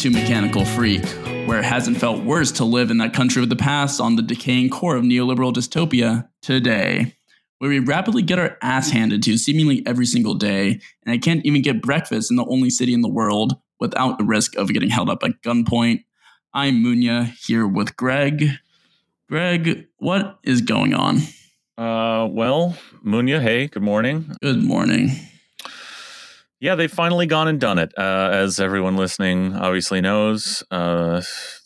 to Mechanical Freak, where it hasn't felt worse to live in that country of the past on the decaying core of neoliberal dystopia today, where we rapidly get our ass handed to seemingly every single day, and I can't even get breakfast in the only city in the world without the risk of getting held up at gunpoint. I'm Munya here with Greg. Greg, what is going on? Uh, well, Munya, hey, good morning. Good morning. Yeah, they've finally gone and done it. Uh, as everyone listening obviously knows, uh,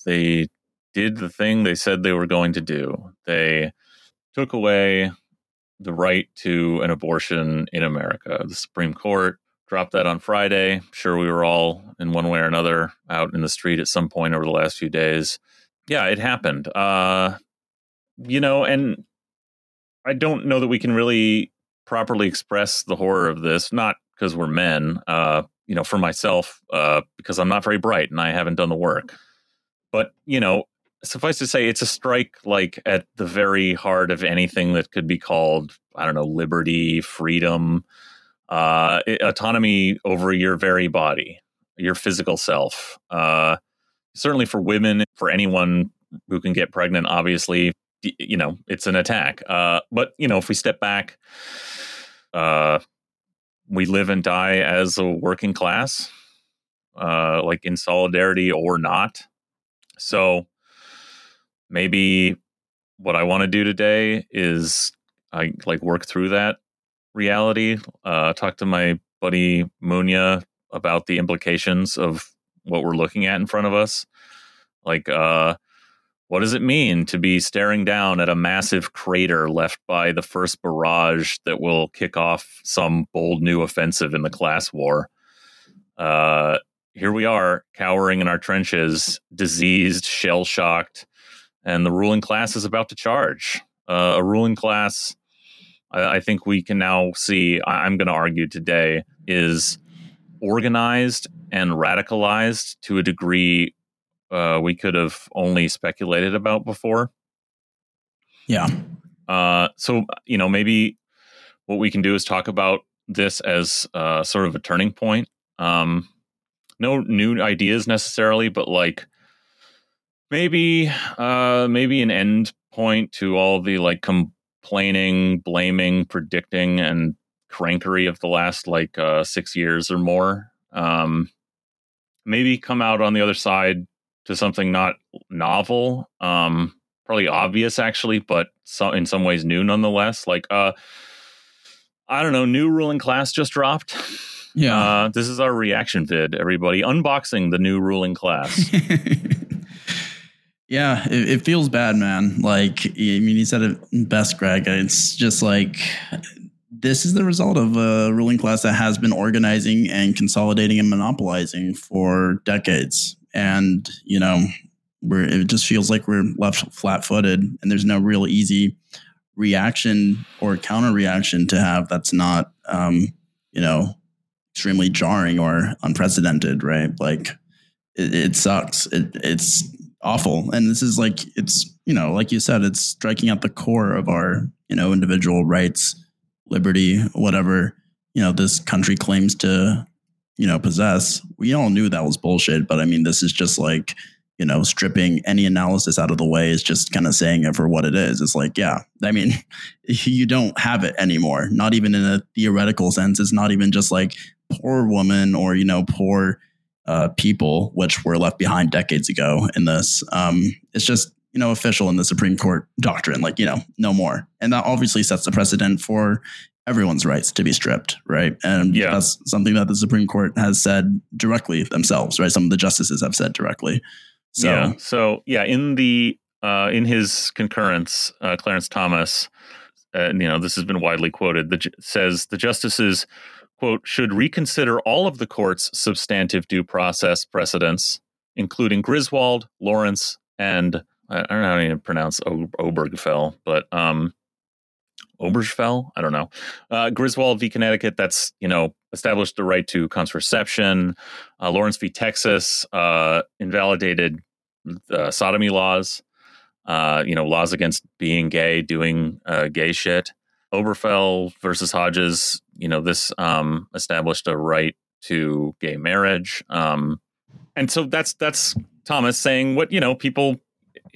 they did the thing they said they were going to do. They took away the right to an abortion in America. The Supreme Court dropped that on Friday. I'm sure we were all, in one way or another, out in the street at some point over the last few days. Yeah, it happened. Uh, you know, and I don't know that we can really properly express the horror of this. Not because we're men. Uh, you know, for myself, uh, because I'm not very bright and I haven't done the work. But you know, suffice to say, it's a strike like at the very heart of anything that could be called, I don't know, liberty, freedom, uh, autonomy over your very body, your physical self. Uh, certainly for women, for anyone who can get pregnant, obviously, you know, it's an attack. Uh, but you know, if we step back, uh, we live and die as a working class, uh, like in solidarity or not. So maybe what I want to do today is I like work through that reality. Uh, talk to my buddy Munya about the implications of what we're looking at in front of us. Like, uh, what does it mean to be staring down at a massive crater left by the first barrage that will kick off some bold new offensive in the class war? Uh, here we are, cowering in our trenches, diseased, shell shocked, and the ruling class is about to charge. Uh, a ruling class, I, I, think we can now see, I, I'm going to argue today, is organized and radicalized to a degree uh, we could have only speculated about before. Yeah. Uh, so you know, maybe what we can do is talk about this as uh, sort of a turning point. Um, no new ideas necessarily, but like maybe uh, maybe an end point to all the like complaining, blaming, predicting, and crankery of the last like uh, six years or more. Um, maybe come out on the other side to something not novel, um, probably obvious actually, but so, in some ways new nonetheless. Like, uh, I don't know, new ruling class just dropped. Yeah, uh, this is our reaction vid. Everybody unboxing the new ruling class. yeah, it, it, feels bad, man. Like, I mean, you said it best, Greg. It's just like this is the result of a ruling class that has been organizing and consolidating and monopolizing for decades and you know we're it just feels like we're left flat-footed and there's no real easy reaction or counter reaction to have that's not um, you know extremely jarring or unprecedented right? Like it, it sucks. It, it's awful. And this is like it's you know like you said it's striking at the core of our you know individual rights liberty whatever you know this country claims to you know, possess. We all knew that was bullshit, but I mean, this is just like, you know, stripping any analysis out of the way is just kind of saying it for what it is. It's like, yeah, I mean, you don't have it anymore. Not even in a theoretical sense. It's not even just like poor woman or, you know, poor uh, people, which were left behind decades ago in this. Um, it's just, you know, official in the Supreme Court doctrine, like, you know, no more. And that obviously sets the precedent for everyone's rights to be stripped, right? And yeah. that's something that the Supreme Court has said directly themselves, right? Some of the justices have said directly. So, yeah. So, yeah, in the uh, in his concurrence, uh, Clarence Thomas, uh, you know, this has been widely quoted. That says the justices quote should reconsider all of the court's substantive due process precedents, including Griswold, Lawrence, and I don't know how to pronounce Obergefell, but um, Obergefell. I don't know. Uh, Griswold v. Connecticut. That's you know established the right to contraception. Uh, Lawrence v. Texas uh, invalidated the sodomy laws. Uh, you know laws against being gay, doing uh, gay shit. Obergefell versus Hodges. You know this um, established a right to gay marriage. Um, and so that's that's Thomas saying what you know people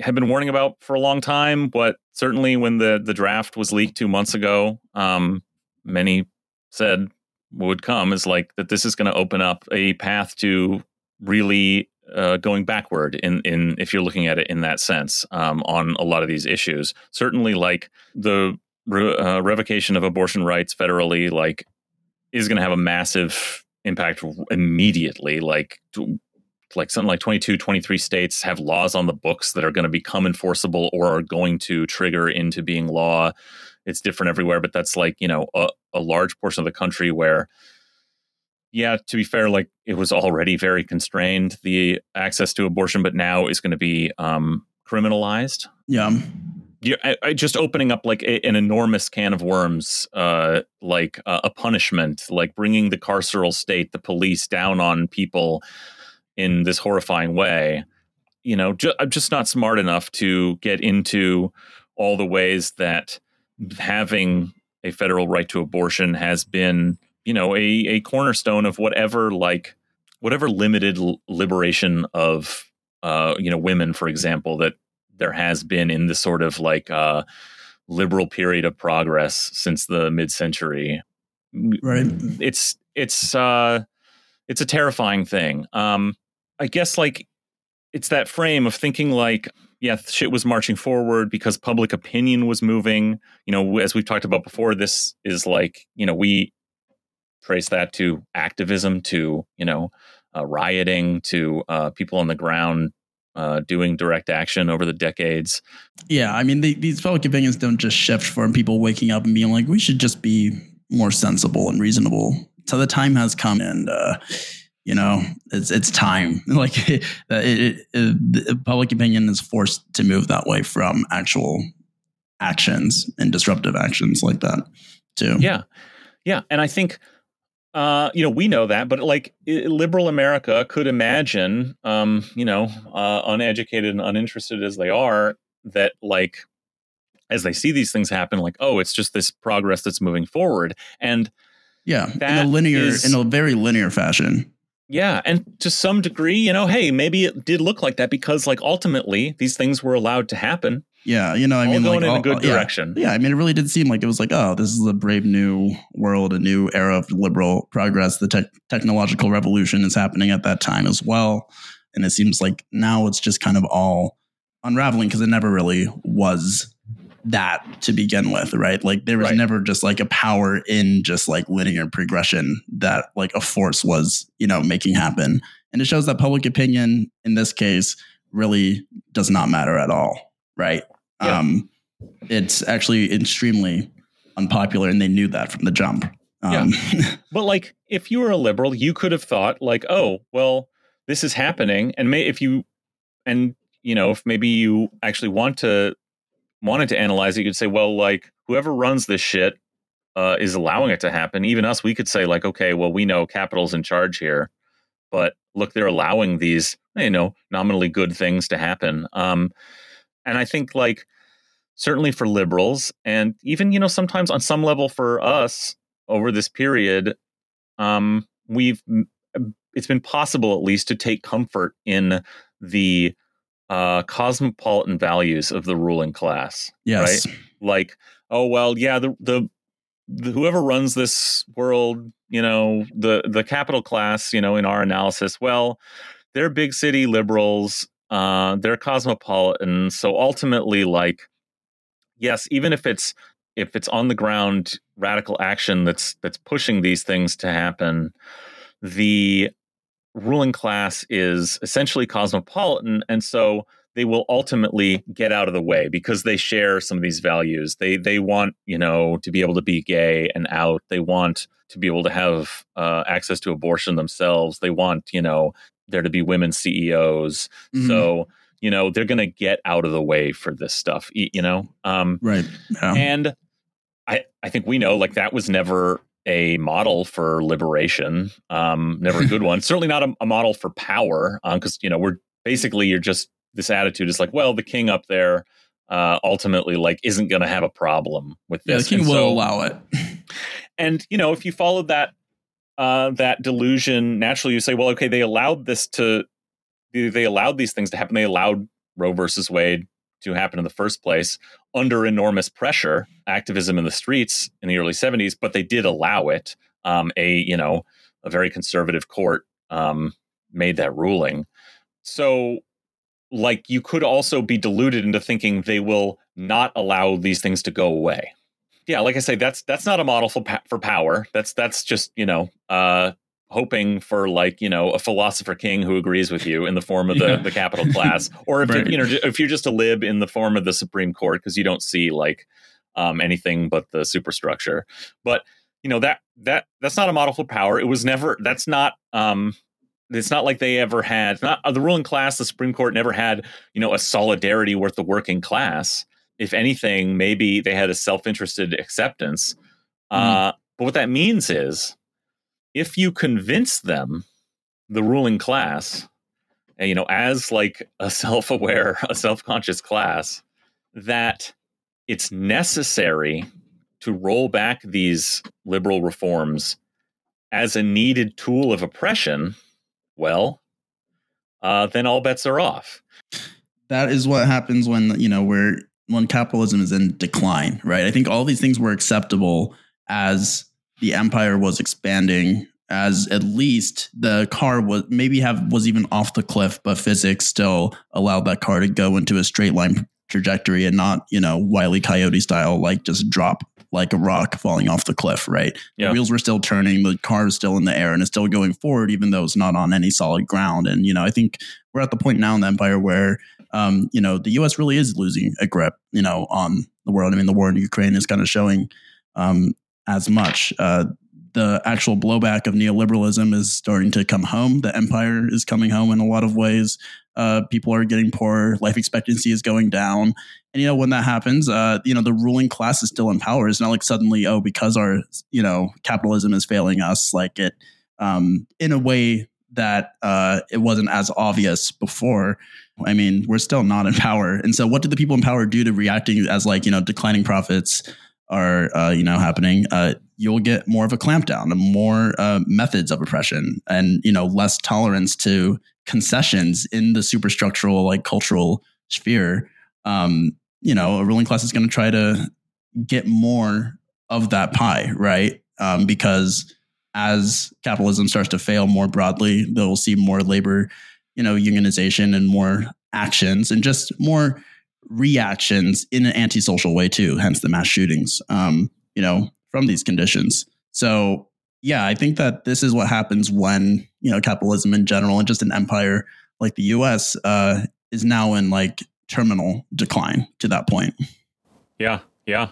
have been warning about for a long time. What certainly when the the draft was leaked two months ago, um, many said would come is like that. This is going to open up a path to really uh, going backward in in if you're looking at it in that sense um, on a lot of these issues. Certainly, like the re- uh, revocation of abortion rights federally, like is going to have a massive impact immediately. Like like something like 22 23 states have laws on the books that are going to become enforceable or are going to trigger into being law it's different everywhere but that's like you know a, a large portion of the country where yeah, to be fair, like it was already very constrained the access to abortion, but now is going to be um, criminalized. Yeah. Yeah, I, I just opening up like a, an enormous can of worms, uh, like uh, a punishment, like bringing the carceral state, the police down on people in this horrifying way. You know, ju- I'm just not smart enough to get into all the ways that having a federal right to abortion has been you know a, a cornerstone of whatever like whatever limited l- liberation of uh you know women for example that there has been in this sort of like uh liberal period of progress since the mid-century right it's it's uh it's a terrifying thing um i guess like it's that frame of thinking like yeah shit was marching forward because public opinion was moving you know as we've talked about before this is like you know we trace that to activism, to you know, uh, rioting, to uh, people on the ground uh, doing direct action over the decades. Yeah, I mean, the, these public opinions don't just shift from people waking up and being like, "We should just be more sensible and reasonable." So the time has come, and uh, you know, it's it's time. Like it, it, it, public opinion is forced to move that way from actual actions and disruptive actions like that too. Yeah, yeah, and I think uh, you know, we know that, but like liberal America could imagine, um, you know, uh, uneducated and uninterested as they are, that like as they see these things happen, like, oh, it's just this progress that's moving forward, and yeah, in a linear, is, in a very linear fashion. Yeah, and to some degree, you know, hey, maybe it did look like that because, like, ultimately, these things were allowed to happen. Yeah, you know, I all mean, going like, in all, a good uh, yeah, direction. Yeah, I mean, it really did seem like it was like, oh, this is a brave new world, a new era of liberal progress. The te- technological revolution is happening at that time as well, and it seems like now it's just kind of all unraveling because it never really was that to begin with, right? Like there was Right. never just like a power in just like linear progression that like a force was, you know, making happen. And it shows that public opinion in this case really does not matter at all, right? Yeah. Um it's actually extremely unpopular and they knew that from the jump. Um, But like, if you were a liberal, you could have thought like, oh, well, this is happening, and may if you, and you know, if maybe you actually want to wanted to analyze it, you could say, well, like whoever runs this shit uh, is allowing it to happen. Even us, we could say like, okay, well, we know capital's in charge here, but look, they're allowing these, you know, nominally good things to happen. Um, and I think like certainly for liberals, and even you know sometimes on some level for us over this period, um, we've it's been possible at least to take comfort in the uh, cosmopolitan values of the ruling class. yes. Like, oh well, yeah, the, the the whoever runs this world, you know, the the capital class, you know, in our analysis, well, they're big city liberals, uh, they're cosmopolitan, so ultimately, like, yes, even if it's if it's on the ground radical action that's that's pushing these things to happen, the ruling class is essentially cosmopolitan, and so they will ultimately get out of the way because they share some of these values. They they want you know to be able to be gay and out. They want to be able to have uh, access to abortion themselves. They want you know there to be women CEOs. Mhm. So you know they're going to get out of the way for this stuff. You know, um, right. Yeah. and I I think we know like that was never a model for liberation. Um, never a good one. Certainly not a, a model for power. Because you know we're basically you're just this attitude is like well the king up there uh, ultimately like isn't going to have a problem with yeah, the this. king will allow it. and you know if you followed that uh, that delusion naturally you say well okay they allowed this to they allowed these things to happen. They allowed Roe versus Wade to happen in the first place under enormous pressure, activism in the streets in the early 70s, but they did allow it. Um, a you know a very conservative court um, made that ruling. So, like, you could also be deluded into thinking they will not allow these things to go away. Yeah, like I say, that's that's not a model for for power. That's that's just you know uh, hoping for like you know a philosopher king who agrees with you in the form of the, yeah. the capital class or if right. you know if you're just a lib in the form of the supreme court because you don't see like um, anything but the superstructure but you know that that that's not a model for power it was never that's not um it's not like they ever had not uh, the ruling class the supreme court never had you know a solidarity with the working class if anything maybe they had a self-interested acceptance mm. uh, but what that means is if you convince them, the ruling class, you know, as like a self aware, a self conscious class, that it's necessary to roll back these liberal reforms as a needed tool of oppression, well, uh, then all bets are off. That is what happens when you know where when capitalism is in decline, right? I think all these things were acceptable as the empire was expanding as at least the car was maybe have was even off the cliff, but physics still allowed that car to go into a straight line trajectory and not, you know, wily coyote style, like just drop like a rock falling off the cliff, right? Yeah. The wheels were still turning, the car is still in the air and it's still going forward, even though it's not on any solid ground. And, you know, I think we're at the point now in the empire where um, you know, the US really is losing a grip, you know, on the world. I mean, the war in Ukraine is kind of showing um, as much. Uh, the actual blowback of neoliberalism is starting to come home. The empire is coming home in a lot of ways. Uh, people are getting poorer. Life expectancy is going down. And, you know, when that happens, uh, you know, the ruling class is still in power. It's not like suddenly, oh, because our, you know, capitalism is failing us, like it, um, in a way that uh, it wasn't as obvious before. I mean, we're still not in power. And so, what did the people in power do to reacting as like, you know, declining profits? Are uh, you know happening, uh, you'll get more of a clampdown more uh, methods of oppression, and you know less tolerance to concessions in the superstructural like cultural sphere. Um, you know, a ruling class is going to try to get more of that pie, right? Um, because as capitalism starts to fail more broadly, they'll see more labor, you know, unionization and more actions and just more reactions in an antisocial way too, hence the mass shootings, um, you know, from these conditions. So yeah, I think that this is what happens when, you know, capitalism in general and just an empire like the US uh, is now in like terminal decline to that point. Yeah, yeah.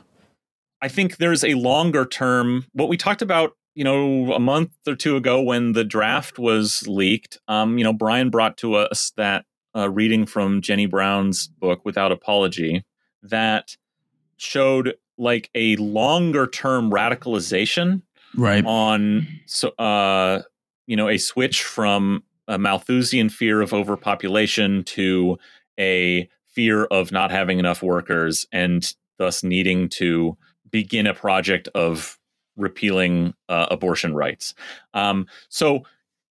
I think there's a longer term, what we talked about you know, a month or two ago when the draft was leaked, um, you know, Brian brought to us that uh, reading from Jenny Brown's book, Without Apology, that showed like a longer term radicalization right. on so uh you know a switch from a malthusian fear of overpopulation to a fear of not having enough workers and thus needing to begin a project of repealing uh, abortion rights. Um so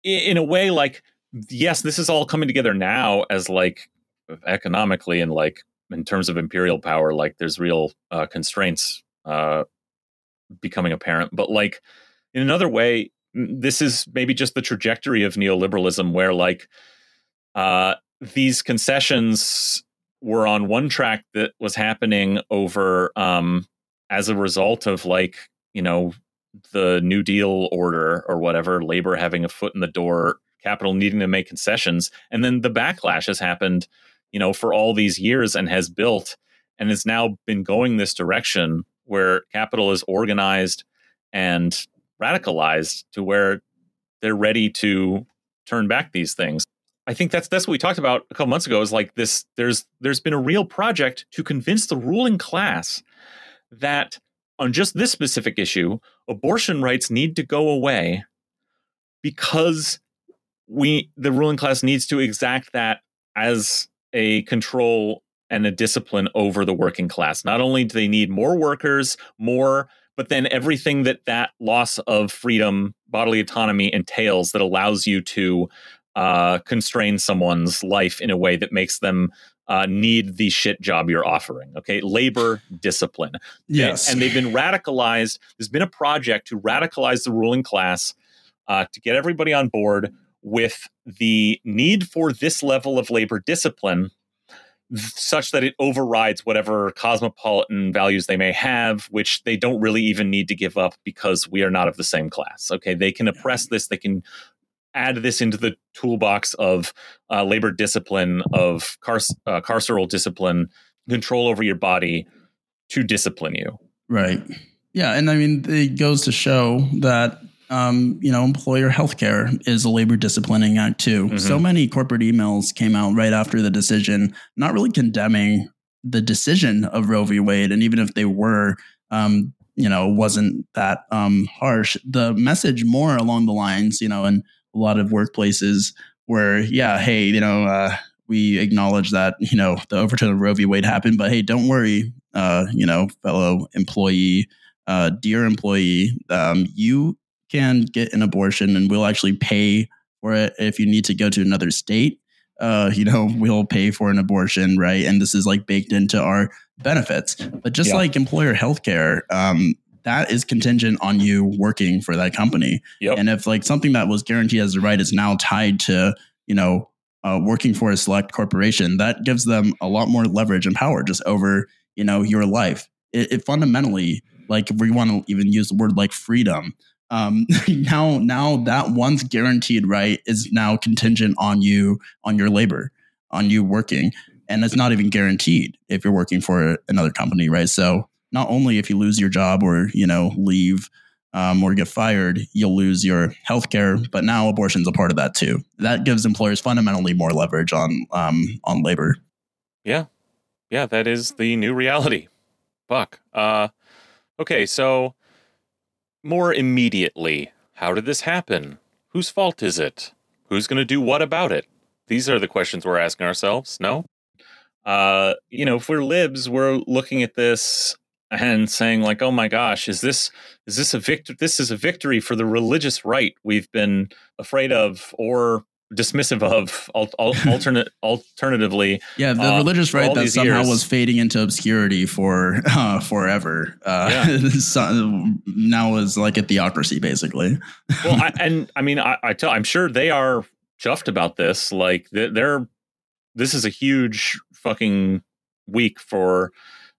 in, in a way like yes, this is all coming together now as like economically and like in terms of imperial power, like there's real uh, constraints uh, becoming apparent. But like in another way, this is maybe just the trajectory of neoliberalism, where like uh, these concessions were on one track that was happening over um, as a result of like you know the New Deal order or whatever, labor having a foot in the door capital needing to make concessions. And then the backlash has happened, you know, for all these years and has built and has now been going this direction where capital is organized and radicalized to where they're ready to turn back these things. I think that's that's what we talked about a couple months ago is like this there's there's been a real project to convince the ruling class that on just this specific issue abortion rights need to go away because we the ruling class needs to exact that as a control and a discipline over the working class. Not only do they need more workers, more, but then everything that that loss of freedom, bodily autonomy entails that allows you to uh, constrain someone's life in a way that makes them uh, need the shit job you're offering. Okay, labor discipline. Yes, and they've been radicalized. There's been a project to radicalize the ruling class uh, to get everybody on board with the need for this level of labor discipline such that it overrides whatever cosmopolitan values they may have, which they don't really even need to give up because we are not of the same class. Okay, they can oppress this, they can add this into the toolbox of uh, labor discipline, of car- uh, carceral discipline, control over your body to discipline you. Right. Yeah, and I mean, it goes to show that um, you know, employer healthcare is a labor disciplining act too. Mm-hmm. So many corporate emails came out right after the decision, not really condemning the decision of Roe v. Wade, and even if they were, um, you know, wasn't that um, harsh. The message more along the lines, you know, in a lot of workplaces where, yeah, hey, you know, uh, we acknowledge that you know the overturn of Roe v. Wade happened, but hey, don't worry, uh, you know, fellow employee, uh, dear employee, um, you can get an abortion and we'll actually pay for it if you need to go to another state. Uh, you know, we'll pay for an abortion, right? And this is like baked into our benefits. But just yeah. like employer healthcare, um, that is contingent on you working for that company. Yep. And if like something that was guaranteed as a right is now tied to, you know, uh, working for a select corporation, that gives them a lot more leverage and power just over, you know, your life. It, it fundamentally, like if we want to even use the word like freedom, um, now now that once guaranteed right is now contingent on you on your labor on you working. And it's not even guaranteed if you're working for another company right? So not only if you lose your job or you know leave um, or get fired you'll lose your health care but now abortion's a part of that too. That gives employers fundamentally more leverage on um, on labor. Yeah. Yeah that is the new reality. Fuck. Uh okay so more immediately, how did this happen? Whose fault is it? Who's going to do what about it? These are the questions we're asking ourselves, no? Uh, you know, if we're libs, we're looking at this and saying like, "Oh my gosh, is this is this a victory? This is a victory for the religious right we've been afraid of, or dismissive of al- al- alternate alternatively yeah the uh, religious right that somehow years. was fading into obscurity for uh, forever uh, yeah. now is like a theocracy basically well I, and i mean i, I tell i'm sure they are chuffed about this like they're this is a huge fucking week for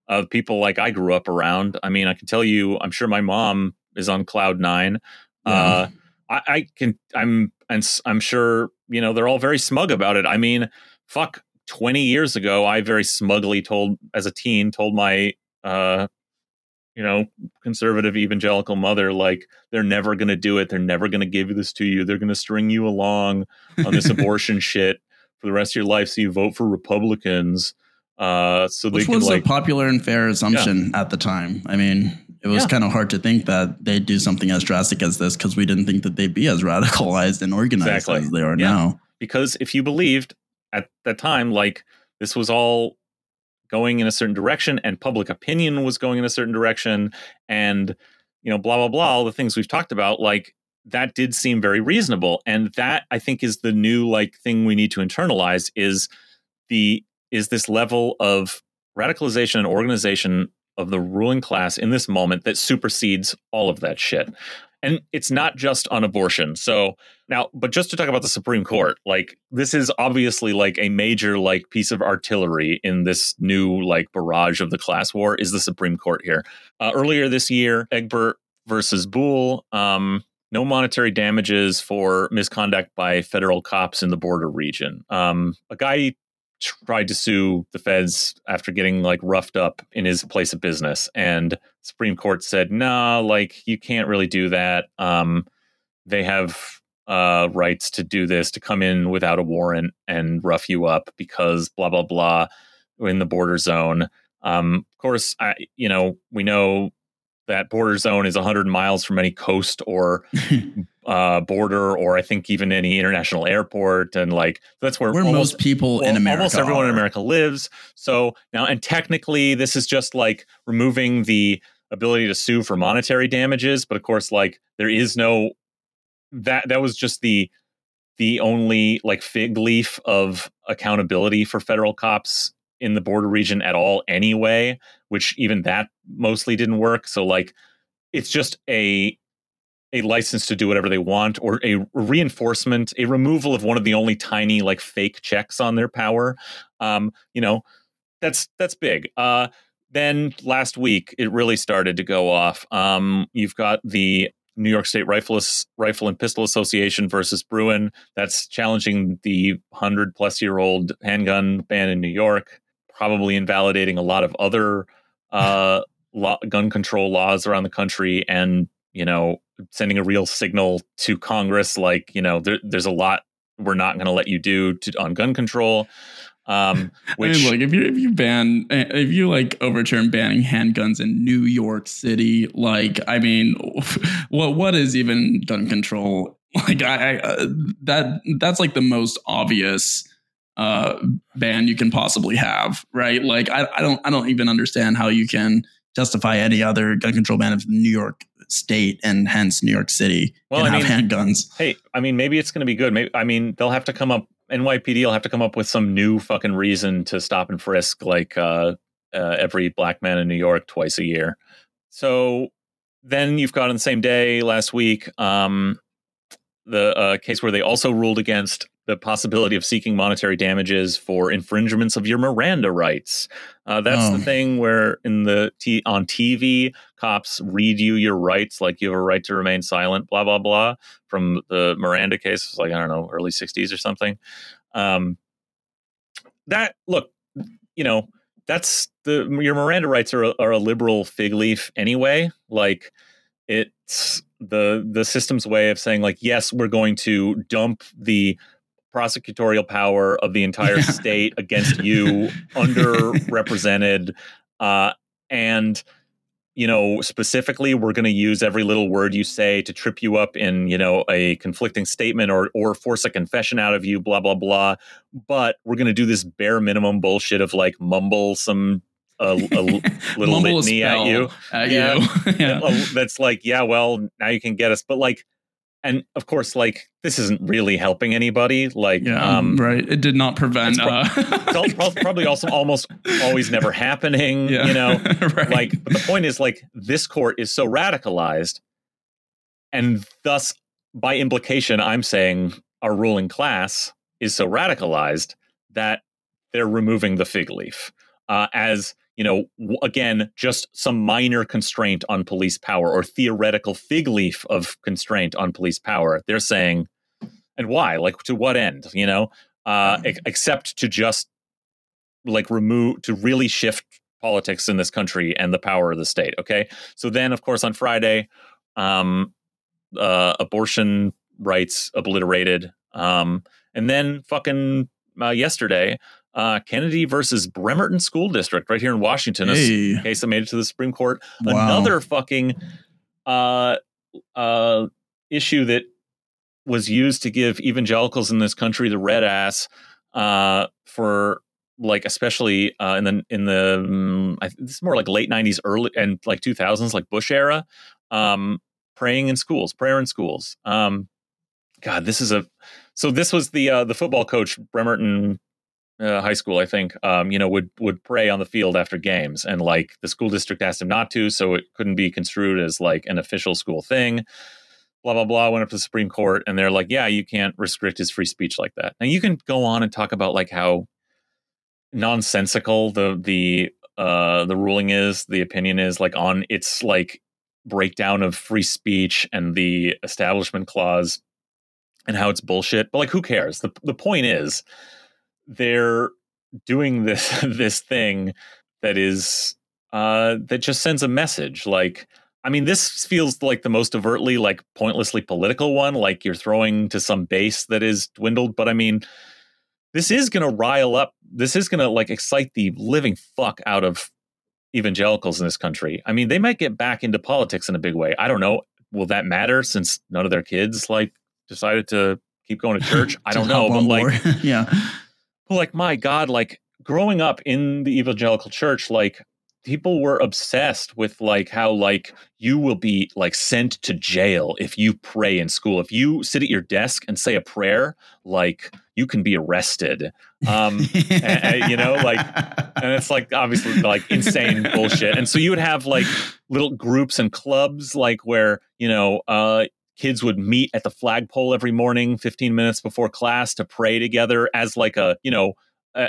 uh, people like i grew up around i mean i can tell you i'm sure my mom is on cloud nine yeah. Uh, I, I can i'm and I'm sure you know they're all very smug about it. I mean, fuck, 20 years ago, I very smugly told as a teen told my uh, you know conservative evangelical mother like they're never going to do it. They're never going to give this to you. They're going to string you along on this abortion shit for the rest of your life. So you vote for Republicans. Uh, so Which they was like, a popular and fair assumption yeah. at the time. I mean, it was yeah. kind of hard to think that they'd do something as drastic as this because we didn't think that they'd be as radicalized and organized exactly. as they are yeah. now. Because if you believed at that time, like this was all going in a certain direction and public opinion was going in a certain direction and, you know, blah, blah, blah, all the things we've talked about, like that did seem very reasonable. And that I think is the new like thing we need to internalize is the, is this level of radicalization and organization of the ruling class in this moment that supersedes all of that shit. And it's not just on abortion. So now, but just to talk about the Supreme Court, like this is obviously like a major like piece of artillery in this new like barrage of the class war is the Supreme Court here. Uh, earlier this year, Egbert versus Boule, um, no monetary damages for misconduct by federal cops in the border region. Um, a guy tried to sue the feds after getting like roughed up in his place of business. And supreme court said nah, like you can't really do that. Um, they have uh, rights to do this to come in without a warrant and rough you up because blah blah blah in the border zone. Um, of course I, you know we know that border zone is 100 miles from any coast or uh, border or I think even any international airport. And like that's where, where almost, most people well, in America, almost everyone are. in America lives. So now, and technically, this is just like removing the ability to sue for monetary damages. But of course, like there is no that that was just the the only like fig leaf of accountability for federal cops in the border region at all anyway, which even that mostly didn't work. So like it's just a a license to do whatever they want or a reinforcement, a removal of one of the only tiny like fake checks on their power. Um, you know, that's that's big. Uh then last week it really started to go off. Um, you've got the New York State Rifle Rifle and Pistol Association versus Bruen. That's challenging the hundred plus year old handgun ban in New York probably invalidating a lot of other uh, law, gun control laws around the country and you know sending a real signal to congress like you know there, there's a lot we're not going to let you do to, on gun control um, which, I mean, like if you if you ban if you like overturn banning handguns in New York City, like I mean, what what is even gun control? Like I, I uh, that that's like the most obvious uh, ban you can possibly have, right? Like I, I don't I don't even understand how you can justify any other gun control ban of New York State and hence New York City well, can I have mean, handguns. Hey, I mean, maybe it's going to be good. Maybe I mean they'll have to come up. NYPD will have to come up with some new fucking reason to stop and frisk like uh, uh, every black man in New York twice a year. So then you've got on the same day last week um, the uh, case where they also ruled against the possibility of seeking monetary damages for infringements of your Miranda rights. Uh, that's oh. the thing where in the t- on TV, cops read you your rights, like you have a right to remain silent, blah blah blah, from the Miranda case, like I don't know, early '60s or something. Um, that look, you know, that's the your Miranda rights are are a liberal fig leaf anyway. Like it's the the system's way of saying like yes we're going to dump the prosecutorial power of the entire state against you, underrepresented, uh, and you know specifically we're going to use every little word you say to trip you up in you know a conflicting statement or or force a confession out of you blah blah blah. But we're going to do this bare minimum bullshit of like mumble some a, a little litany at you. at yeah, you. yeah. that's like yeah well now you can get us. But like and of course, like this isn't really helping anybody. Like, yeah, um, right. It did not prevent. Pro- uh, probably also almost always never happening. Yeah. You know, right. like. But the point is, like, this court is so radicalized, and thus, by implication, I'm saying our ruling class is so radicalized that they're removing the fig leaf uh, as you know, again, just some minor constraint on police power or theoretical fig leaf of constraint on police power. They're saying, and why? Like, to what end? You know, uh, mm-hmm. except to just like remove, to really shift politics in this country and the power of the state. Okay. So then, of course, on Friday, um, uh, abortion rights obliterated. Um, and then fucking uh, yesterday, uh, Kennedy versus Bremerton School District right here in Washington. Hey. A case that made it to the Supreme Court. Wow. Another fucking uh, uh, issue that was used to give evangelicals in this country the red ass uh, for like especially uh, in the in the um, I, this is more like late '90s, early and like 2000s, like Bush era. Um, praying in schools, prayer in schools. Um, God, this is a so this was the uh, the football coach Bremerton uh, high school, I think, um, you know, would would pray on the field after games, and like the school district asked him not to, so it couldn't be construed as like an official school thing. Blah blah blah. Went up to the Supreme Court, and they're like, "Yeah, you can't restrict his free speech like that." Now you can go on and talk about like how nonsensical the the uh, the ruling is, the opinion is, like on its like breakdown of free speech and the Establishment Clause, and how it's bullshit. But like, who cares? the The point is they're doing this this thing that is uh that just sends a message like I mean, this feels like the most overtly, like pointlessly political one, like you're throwing to some base that is dwindled. But I mean, this is going to rile up, this is going to like excite the living fuck out of evangelicals in this country. I mean, they might get back into politics in a big way. I don't know. Will that matter since none of their kids like decided to keep going to church? I don't know. But like, yeah like my god like growing up in the evangelical church like people were obsessed with like how like you will be like sent to jail if you pray in school. If you sit at your desk and say a prayer like you can be arrested. Um and, and, you know like and it's like obviously like insane bullshit. And so you would have like little groups and clubs like where you know uh kids would meet at the flagpole every morning 15 minutes before class to pray together as like a you know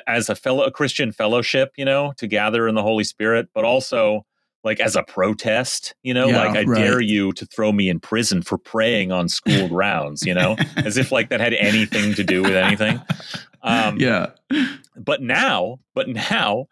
as a fellow a Christian fellowship, you know, to gather in the Holy Spirit, but also like as a protest, you know, yeah, like I right. dare you to throw me in prison for praying on school grounds, you know, as if like that had anything to do with anything. Um, yeah. But now, but now,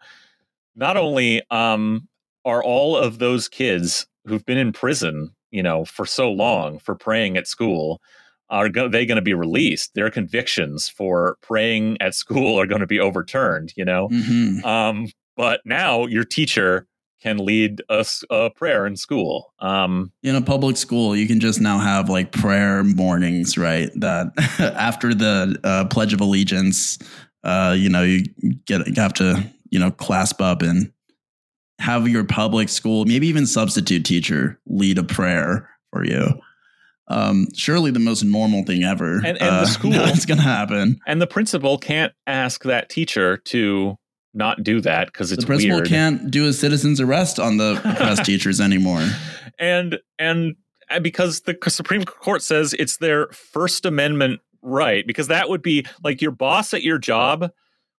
not only um, are all of those kids who've been in prison, you know, for so long for praying at school, are go- they going to be released? Their convictions for praying at school are going to be overturned, you know? Mm-hmm. Um, but now your teacher can lead us a prayer in school. Um, in a public school, you can just now have like prayer mornings, right? That after the uh, Pledge of Allegiance, uh, you know, you get you have to you know clasp up and have your public school, maybe even substitute teacher, lead a prayer for you um, surely the most normal thing ever. And, and uh, the school, it's going to happen. And the principal can't ask that teacher to not do that because it's the principal weird. can't do a citizen's arrest on the press teachers anymore. And and because the Supreme Court says it's their First Amendment right, because that would be like your boss at your job,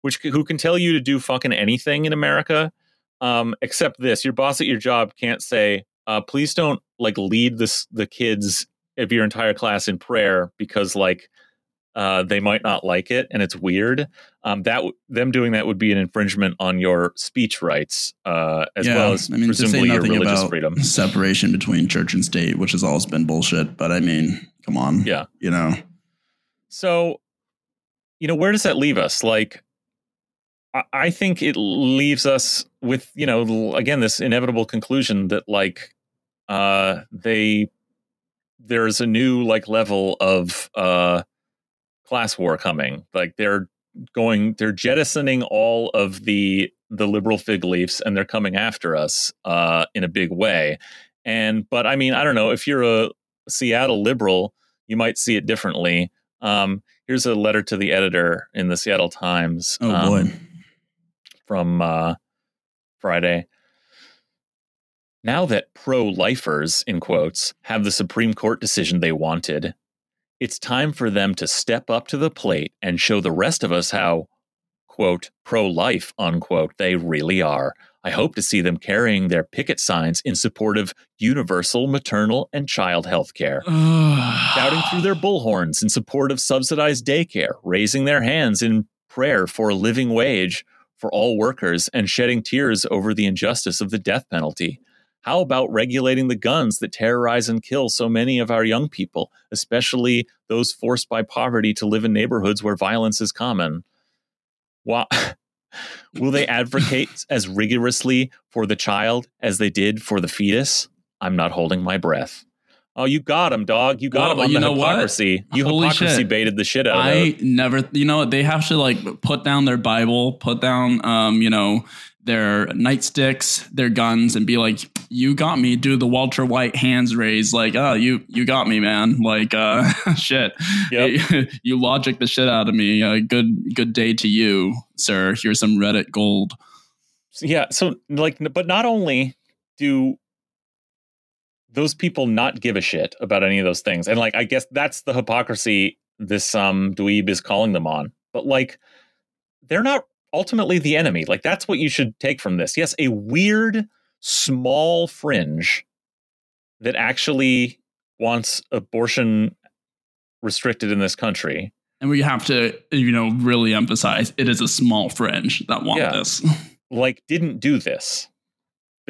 which who can tell you to do fucking anything in America, um, except this: your boss at your job can't say, uh, "Please don't like lead this the kids of your entire class in prayer because like uh, they might not like it and it's weird. Um, that w- them doing that would be an infringement on your speech rights uh, as yeah, well as I mean, presumably your religious freedom. Separation between church and state, which has always been bullshit. But I mean, come on, yeah, you know. So, you know, where does that leave us? Like, I, think it leaves us with you know again this inevitable conclusion that like uh, they there's a new like level of uh class war coming. Like they're going they're jettisoning all of the the liberal fig leaves and they're coming after us uh in a big way. And but i mean i don't know if you're a seattle liberal you might see it differently. Um here's a letter to the editor in the seattle times oh um, boy from uh friday now that pro lifers, in quotes, have the Supreme Court decision they wanted, it's time for them to step up to the plate and show the rest of us how, quote, pro life, unquote, they really are. I hope to see them carrying their picket signs in support of universal maternal and child health care, shouting through their bullhorns in support of subsidized daycare, raising their hands in prayer for a living wage for all workers, and shedding tears over the injustice of the death penalty. How about regulating the guns that terrorize and kill so many of our young people, especially those forced by poverty to live in neighborhoods where violence is common? Well, will they advocate as rigorously for the child as they did for the fetus? I'm not holding my breath. Oh, you got him, dog. You got well, him on you the know hypocrisy. What? You Holy hypocrisy shit. baited the shit out of I never, you know, they have to like put down their Bible, put down, um, you know, their nightsticks, their guns, and be like, "You got me." Do the Walter White hands raise, like, "Oh, you you got me, man." Like, uh, shit, yep. you logic the shit out of me. Uh, good good day to you, sir. Here's some Reddit gold. Yeah. So, like, but not only do those people not give a shit about any of those things, and like, I guess that's the hypocrisy this um dweeb is calling them on. But like, they're not ultimately the enemy. Like that's what you should take from this. Yes, a weird small fringe that actually wants abortion restricted in this country. And we have to, you know, really emphasize it is a small fringe that want yeah. this. like didn't do this.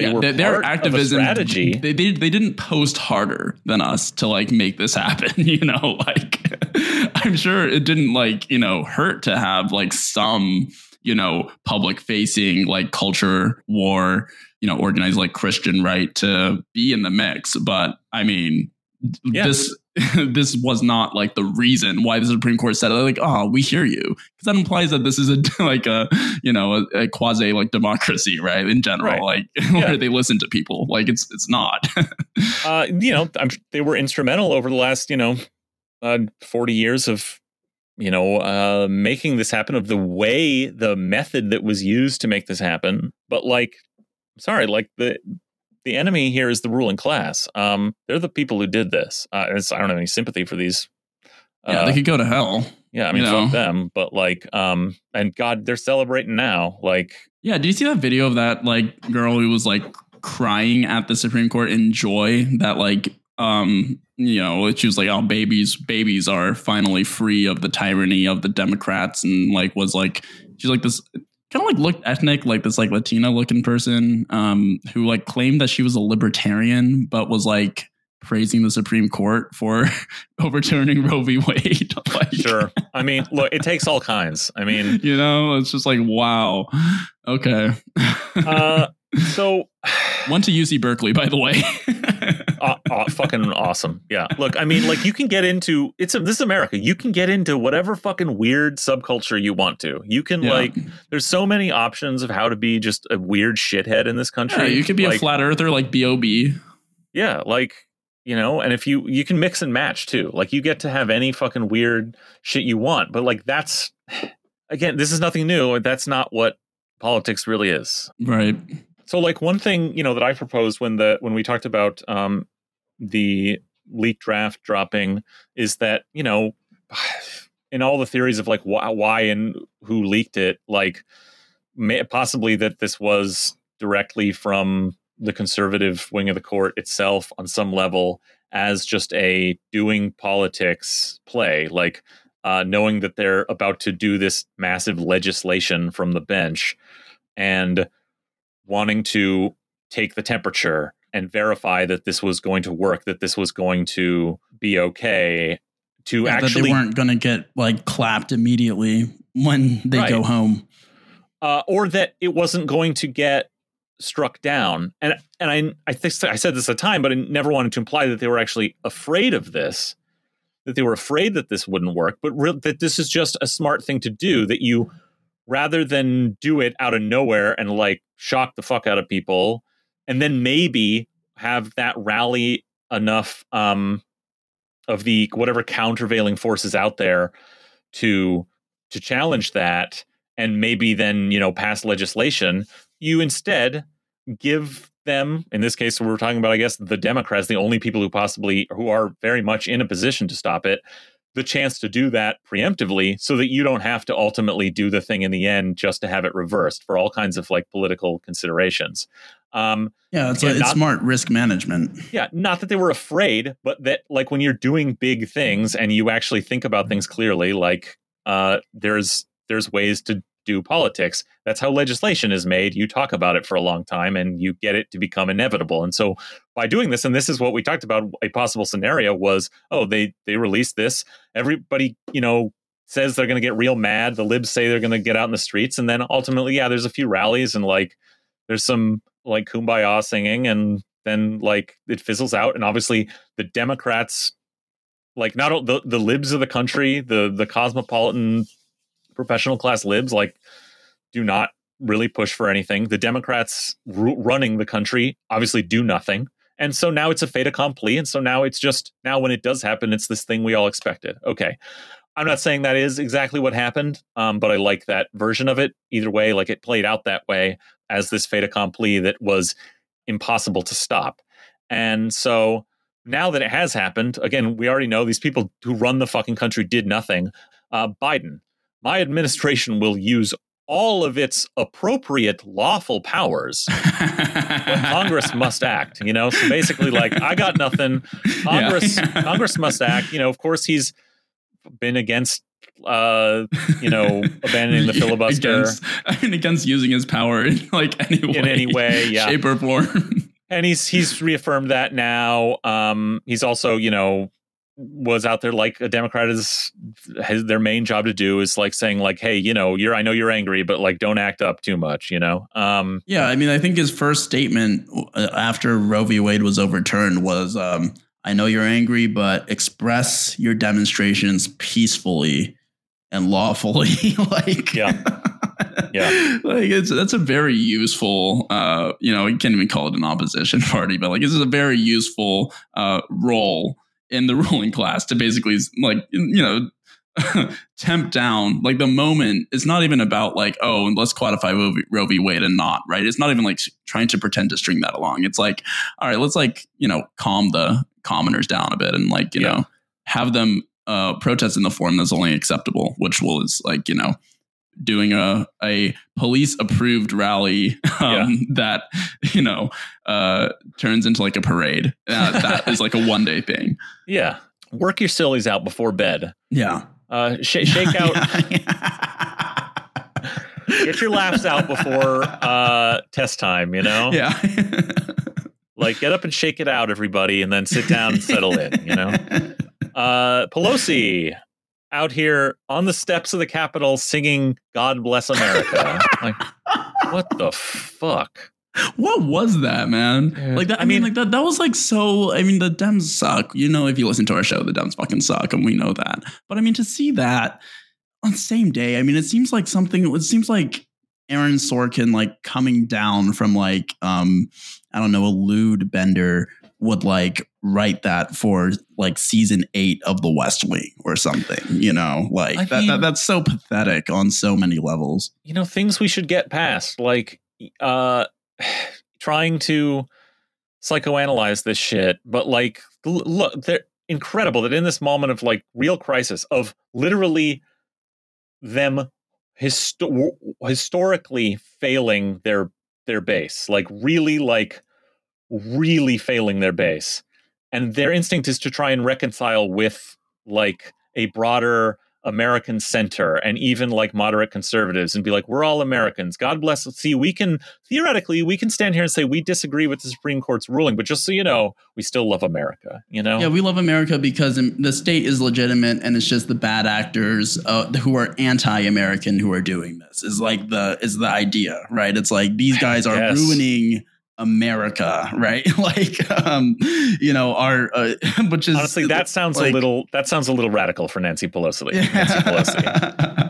They yeah, were their activism strategy. They, they they didn't post harder than us to like make this happen. You know, like I'm sure it didn't like you know hurt to have like some you know, public facing like culture war, you know, organized like Christian right to be in the mix. But I mean, yeah. this this was not like the reason why the Supreme Court said it. Like, oh, we hear you, because that implies that this is a like a you know a, a quasi like democracy, right? In general, Right. like Yeah. where they listen to people. Like it's it's not. uh, you know, I'm, they were instrumental over the last, you know, uh, 40 years of, you know, uh, making this happen, of the way, the method that was used to make this happen. But like, sorry, like the the enemy here is the ruling class. Um, they're the people who did this. Uh, it's, I don't have any sympathy for these. yeah, Uh, they could go to hell. yeah, I mean, you fuck them. But like, um, and God, they're celebrating now. Like, Yeah, did you see that video of that like girl who was like crying at the Supreme Court in joy that like um you know she was like oh babies babies are finally free of the tyranny of the Democrats and like was like she's like this kind of like looked ethnic like this like Latina looking person um who like claimed that she was a libertarian but was like praising the Supreme Court for overturning Roe v. Wade. like, sure. I mean, look, it takes all kinds. I mean, You know, it's just like wow. Okay. uh, so Went to UC Berkeley, by the way. Uh, uh, fucking awesome. Yeah. Look, I mean, like you can get into it's a, this is America. You can get into whatever fucking weird subculture you want to. You can Yeah. like there's so many options of how to be just a weird shithead in this country. Yeah, you could be like, a flat earther like Bob. Yeah, like you know, and if you you can mix and match too. Like you get to have any fucking weird shit you want, but like that's again, this is nothing new. That's not what politics really is. Right. So like one thing, you know, that I proposed when the when we talked about um the leak draft dropping is that, you know, in all the theories of like why, why and who leaked it, like may, possibly that this was directly from the conservative wing of the court itself on some level as just a doing politics play, like uh, knowing that they're about to do this massive legislation from the bench. And wanting to take the temperature and verify that this was going to work, that this was going to be okay. To Yeah, that actually they weren't going to get like clapped immediately when they go home. uh, or that it wasn't going to get struck down. And and I I think I said this at the time, but I never wanted to imply that they were actually afraid of this, that they were afraid that this wouldn't work, but re- that this is just a smart thing to do. That you rather than do it out of nowhere and like shock the fuck out of people, and then maybe have that rally enough um, of the whatever countervailing forces out there to to challenge that and maybe then you know pass legislation you instead give them in this case we're talking about i guess the democrats the only people who possibly who are very much in a position to stop it the chance to do that preemptively so that you don't have to ultimately do the thing in the end just to have it reversed for all kinds of like political considerations um Yeah, it's, a, it's not- smart risk management. yeah, not that they were afraid, but that like when you're doing big things and you actually think about things clearly, like uh, there's there's ways to do politics. That's how legislation is made. You talk about it for a long time and you get it to become inevitable. And so by doing this, and this is what we talked about, a possible scenario was, oh, they they released this. Everybody, you know, says they're going to get real mad. The libs say they're going to get out in the streets, and then ultimately, yeah, there's a few rallies and like there's some like kumbaya singing and then like it fizzles out and obviously the democrats like not the the libs of the country the the cosmopolitan professional class libs like do not really push for anything. The democrats ru- running the country obviously do nothing. And so now it's a fait accompli and so now it's just now when it does happen it's this thing we all expected. Okay. I'm not saying that is exactly what happened um, but i like that version of it. Either way like it played out that way as this fait accompli that was impossible to stop. And so now that it has happened, again, we already know these people who run the fucking country did nothing. Uh, Biden, my administration will use all of its appropriate lawful powers, but Congress must act. You know, so basically, like I got nothing. Congress, Yeah. Congress must act. You know, of course, he's been against, uh, you know, abandoning the filibuster. Against, I mean, against using his power in like any way, In any way, yeah. shape or form. and he's he's reaffirmed that now. Um, he's also, you know, was out there like a Democrat is has their main job to do is like saying like, hey, you know, you're I know you're angry, but like don't act up too much, you know. Um, Yeah, I mean, I think his first statement uh, after Roe v. Wade was overturned was, um, I know you're angry, but express your demonstrations peacefully and lawfully. like, Yeah. Yeah. like it's that's a very useful. Uh, you know, you can't even call it an opposition party, but like this is a very useful uh role in the ruling class to basically like you know tempt down. Like the moment it's not even about like oh and let's codify Roe v, Roe v Wade and not right? It's not even like trying to pretend to string that along. It's like all right let's like you know calm the commoners down a bit and like you Yeah. know have them uh protest in the form that's only acceptable which was like you know doing a a police approved rally um, that you know uh turns into like a parade uh, that is like a one day thing Yeah. Work your sillies out before bed. yeah Uh, sh- shake out, get your laughs out before uh, test time, you know? yeah Like, get up and shake it out, everybody, and then sit down and settle in, you know? Uh, Pelosi out here on the steps of the Capitol singing God Bless America. like, what the fuck? what was that man Yeah. like that i, I mean, mean- like that that was like so i mean the dems suck you know if you listen to our show the dems fucking suck and we know that but i mean to see that on the same day i mean it seems like something it seems like aaron sorkin like coming down from like um i don't know a lewd bender would like write that for like season eight of the west wing or something you know? Like I that, that mean- that's so pathetic on so many levels. You know things we should get past like uh trying to psychoanalyze this shit but like look they're incredible that in this moment of like real crisis of literally them histo- historically failing their their base like really like really failing their base and their instinct is to try and reconcile with like a broader American center and even like moderate conservatives and be like, we're all Americans. God bless. Us. See, we can theoretically we can stand here and say we disagree with the Supreme Court's ruling, but just so you know, we still love America. You know? Yeah, we love America because the state is legitimate, and it's just the bad actors uh, who are anti-American who are doing this. Is like the is the idea, right? It's like these guys are Yes. ruining America, right? like, um, you know, our uh, which is Honestly, that sounds like- a little that sounds a little radical for Nancy Pelosi. Nancy Pelosi.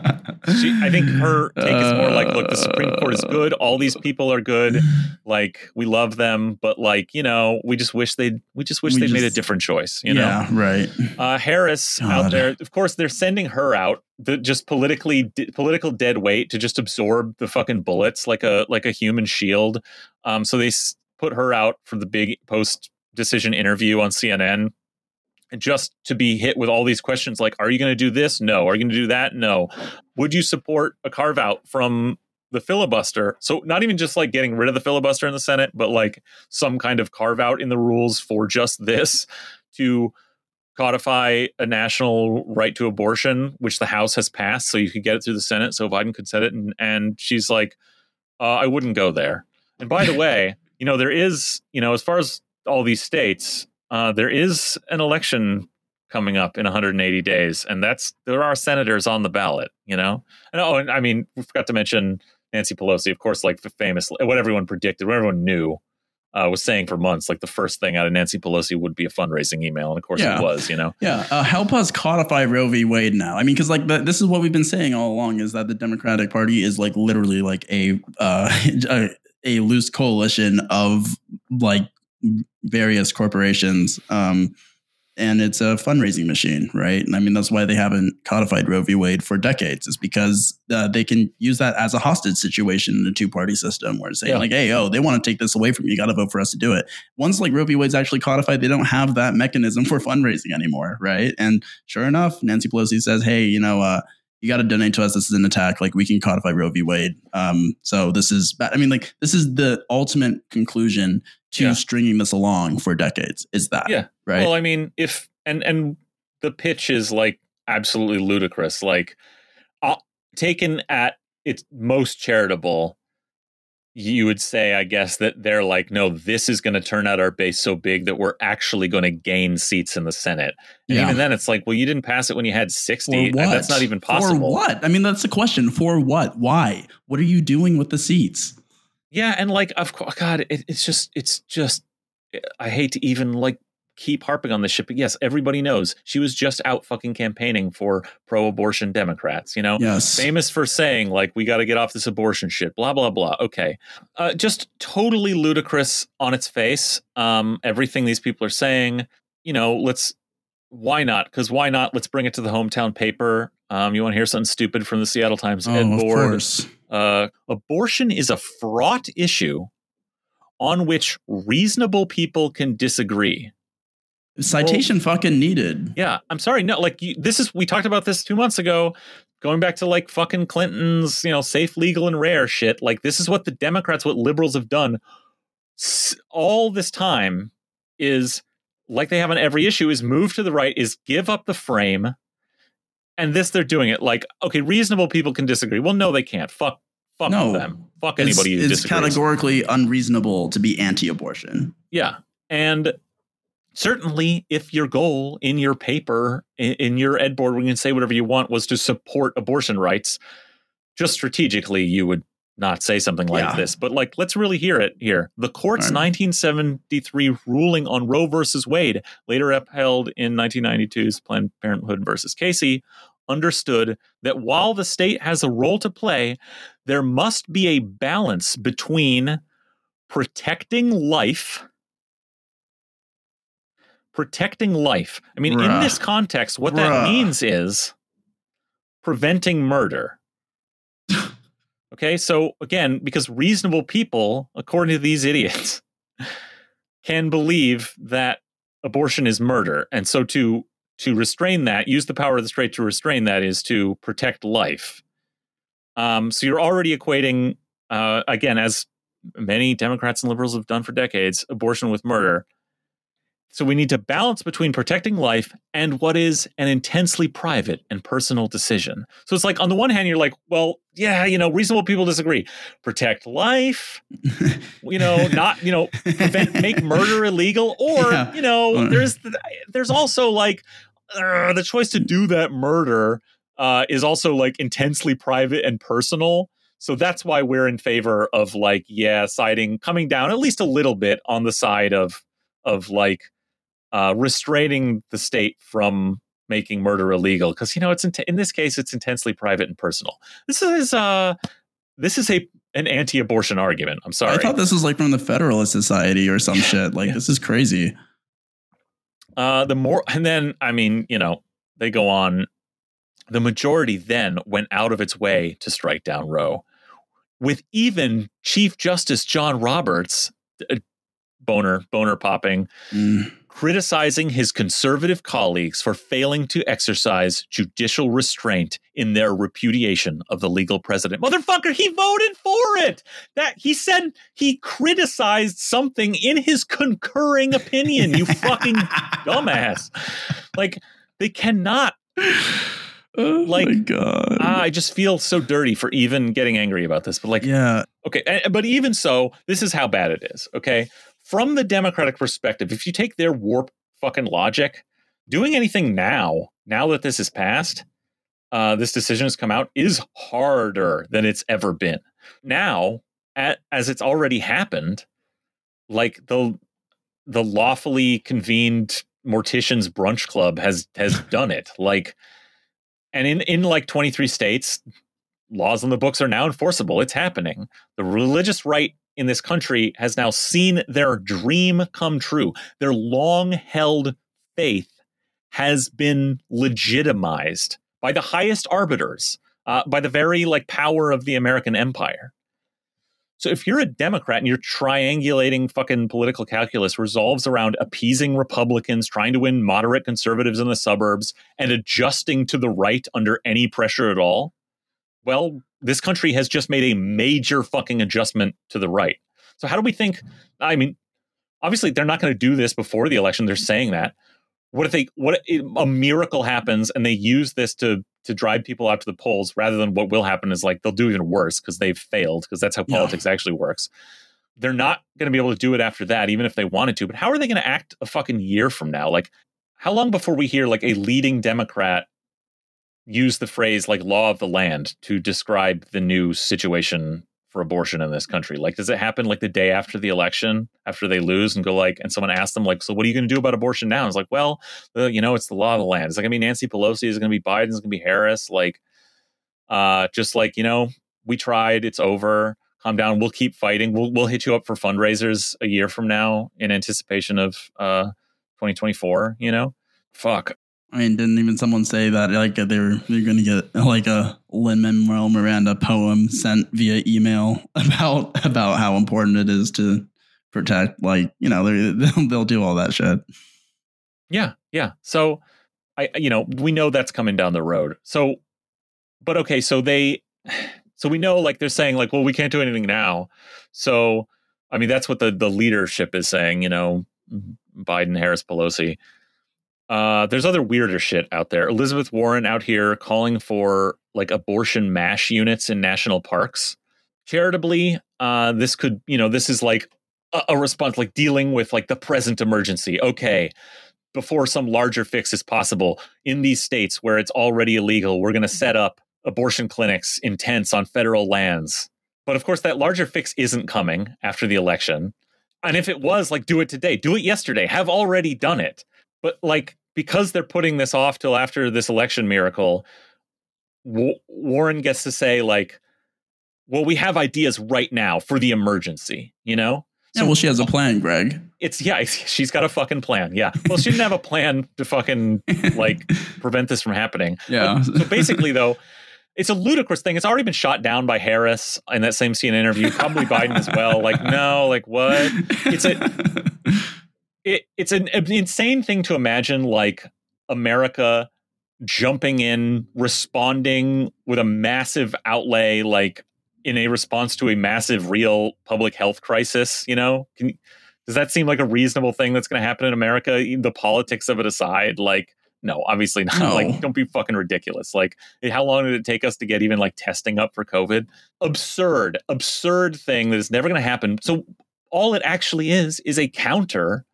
She, I think her take is more like, look, the Supreme Court is good. All these people are good. Like we love them, but like you know, we just wish they we just wish We they made a different choice. You know, right. uh, Harris God. out there. Of course, they're sending her out, the just politically di- political dead weight to just absorb the fucking bullets like a like a human shield. Um, so they s- put her out for the big post decision interview on CNN. Just to be hit with all these questions like, are you going to do this? No. Are you going to do that? No. Would you support a carve out from the filibuster? So, not even just like getting rid of the filibuster in the Senate, but like some kind of carve out in the rules for just this to codify a national right to abortion, which the House has passed, so you could get it through the Senate, so Biden could set it. And, and she's like, uh, I wouldn't go there. And by the way, you know, there is, you know, as far as all these states, uh, there is an election coming up in 180 days, and that's there are senators on the ballot. You know, and oh, and I mean, we forgot to mention Nancy Pelosi, of course, like the famous what everyone predicted, what everyone knew. Uh, was saying for months, like the first thing out of Nancy Pelosi would be a fundraising email, and of course Yeah. it was. You know, Yeah, uh, help us codify Roe v. Wade now. I mean, because like the, this is what we've been saying all along is that the Democratic Party is like literally like a uh, a, a loose coalition of like various corporations, um, and it's a fundraising machine, right? And I mean that's why they haven't codified Roe v. Wade for decades, is because uh, they can use that as a hostage situation in a two party system, where it's saying Yeah. like, hey, oh, they want to take this away from you, you got to vote for us to do it once like Roe v. Wade's actually codified, they don't have that mechanism for fundraising anymore, right? And sure enough, Nancy Pelosi says, "Hey, you know, uh, you got to donate to us. This is an attack. Like we can codify Roe v. Wade. Um, so this is, ba- I mean, like this is the ultimate conclusion to Yeah. stringing this along for decades. Is that Yeah. right? Well, I mean, if and and the pitch is like absolutely ludicrous. Like, uh, taken at its most charitable, you would say, I guess, that they're like, no, this is going to turn out our base so big that we're actually going to gain seats in the Senate. And Yeah. even then, it's like, well, you didn't pass it when you had For sixty. what? That's not even possible. For what? I mean, that's the question. For what? Why? What are you doing with the seats? Yeah, and like, of course, God, it, it's just, it's just, I hate to even like keep harping on this shit, but yes, everybody knows she was just out fucking campaigning for pro-abortion Democrats. You know, Yes. famous for saying like we got to get off this abortion shit blah blah blah okay uh, just totally ludicrous on its face um everything these people are saying you know let's why not because why not let's bring it to the hometown paper um you want to hear something stupid from the seattle times Oh, ed of board course. Uh abortion is a fraught issue on which reasonable people can disagree Citation fucking needed. Yeah, I'm sorry. No, like you, this is we talked about this two months ago, going back to like fucking Clinton's, you know, safe, legal, and rare shit. Like this is what the Democrats, what liberals have done s- all this time is like they have on every issue is move to the right, is give up the frame, and this they're doing it like okay, reasonable people can disagree. Well, no, they can't. Fuck, fuck No. them. Fuck It's, anybody who it's disagrees. categorically unreasonable to be anti-abortion. Yeah. And certainly if your goal in your paper, in, in your ed board, where you can say whatever you want, was to support abortion rights, just strategically, you would not say something like Yeah. this. But like, let's really hear it here. The court's right. 1973 ruling on Roe versus Wade, later upheld in 1992's Planned Parenthood versus Casey, understood that while the state has a role to play, there must be a balance between protecting life protecting life i mean in this context what that means is preventing murder okay so again because reasonable people according to these idiots can believe that abortion is murder. And so to to restrain that use the power of the state to restrain that is to protect life. Um, so you're already equating uh, again as many democrats and liberals have done for decades abortion with murder so we need to balance between protecting life and what is an intensely private and personal decision. So it's like on the one hand, you're like, well, yeah, you know, reasonable people disagree. Protect life, you know, not, you know, prevent make murder illegal, or Yeah. you know, there's there's also like uh, the choice to do that murder uh, is also like intensely private and personal. So that's why we're in favor of like, yeah, siding coming down at least a little bit on the side of of like uh, restraining the state from making murder illegal because you know it's int- in this case it's intensely private and personal. This is uh this is a an anti-abortion argument. I'm sorry. I thought this was like from the Federalist Society or some shit. Like Yeah. this is crazy. Uh, the more, and then I mean, you know, they go on. The majority then went out of its way to strike down Roe, with even Chief Justice John Roberts, uh, boner boner popping, Mm. Criticizing his conservative colleagues for failing to exercise judicial restraint in their repudiation of the legal precedent. Motherfucker, he voted for it. That he said he criticized something in his concurring opinion. You fucking dumbass. Like they cannot. Oh Like, my god. I just feel so dirty for even getting angry about this. But like, yeah. Okay, but even so, this is how bad it is. Okay, from the Democratic perspective, if you take their warp fucking logic, doing anything now, now that this is passed, uh, this decision has come out, is harder than it's ever been. Now, at, as it's already happened, like the the lawfully convened morticians brunch club has has done it. Like, and in in like twenty three states, laws on the books are now enforceable. It's happening. The religious right in this country has now seen their dream come true. Their long held faith has been legitimized by the highest arbiters, uh, by the very like power of the American empire. So if you're a Democrat and you're triangulating fucking political calculus resolves around appeasing Republicans, trying to win moderate conservatives in the suburbs, and adjusting to the right under any pressure at all, well, this country has just made a major fucking adjustment to the right. So how do we think? I mean, obviously they're not going to do this before the election. They're saying that. What if they? What if a miracle happens and they use this to to drive people out to the polls rather than what will happen is like they'll do even worse because they've failed because that's how Yeah. politics actually works. They're not going to be able to do it after that, even if they wanted to. But how are they going to act a fucking year from now? Like, how long before we hear like a leading Democrat use the phrase like law of the land to describe the new situation for abortion in this country? Like, does it happen like the day after the election, after they lose, and go like, and someone asks them like, so what are you going to do about abortion now? And it's like, well, uh, you know, it's the law of the land. It's like, I mean, Nancy Pelosi is going to be Biden, is going to be Harris. Like, uh, just like you know, we tried, it's over. Calm down. We'll keep fighting. We'll we'll hit you up for fundraisers a year from now in anticipation of uh 2024. You know, fuck. I mean, didn't even someone say that like they were they're to get like a Lin Manuel Miranda poem sent via email about about how important it is to protect like you know they'll they'll do all that shit. Yeah, yeah. So I you know we know that's coming down the road. So, but okay, so they so we know like they're saying like well we can't do anything now. So I mean that's what the the leadership is saying. You know, Biden, Harris, Pelosi. Uh, there's other weirder shit out there. Elizabeth Warren out here calling for like abortion mash units in national parks. Charitably, uh, this could, you know, this is like a, a response, like dealing with like the present emergency. Okay, before some larger fix is possible in these states where it's already illegal, we're going to set up abortion clinics in tents on federal lands. But of course, that larger fix isn't coming after the election. And if it was, like, do it today, do it yesterday, have already done it. But like, because they're putting this off till after this election miracle, w- Warren gets to say like, "Well, we have ideas right now for the emergency," you know. So, yeah, well, she has a plan, Greg. It's yeah, she's got a fucking plan. Yeah. Well, she didn't have a plan to fucking like prevent this from happening. Yeah. But, so basically, though, it's a ludicrous thing. It's already been shot down by Harris in that same CNN interview, probably Biden as well. Like, no, like what? It's a it, it's an, an insane thing to imagine like America jumping in, responding with a massive outlay, like in a response to a massive, real public health crisis. You know, Can, does that seem like a reasonable thing that's going to happen in America? The politics of it aside, like, no, obviously not. No. Like, don't be fucking ridiculous. Like, how long did it take us to get even like testing up for COVID? Absurd, absurd thing that is never going to happen. So, all it actually is is a counter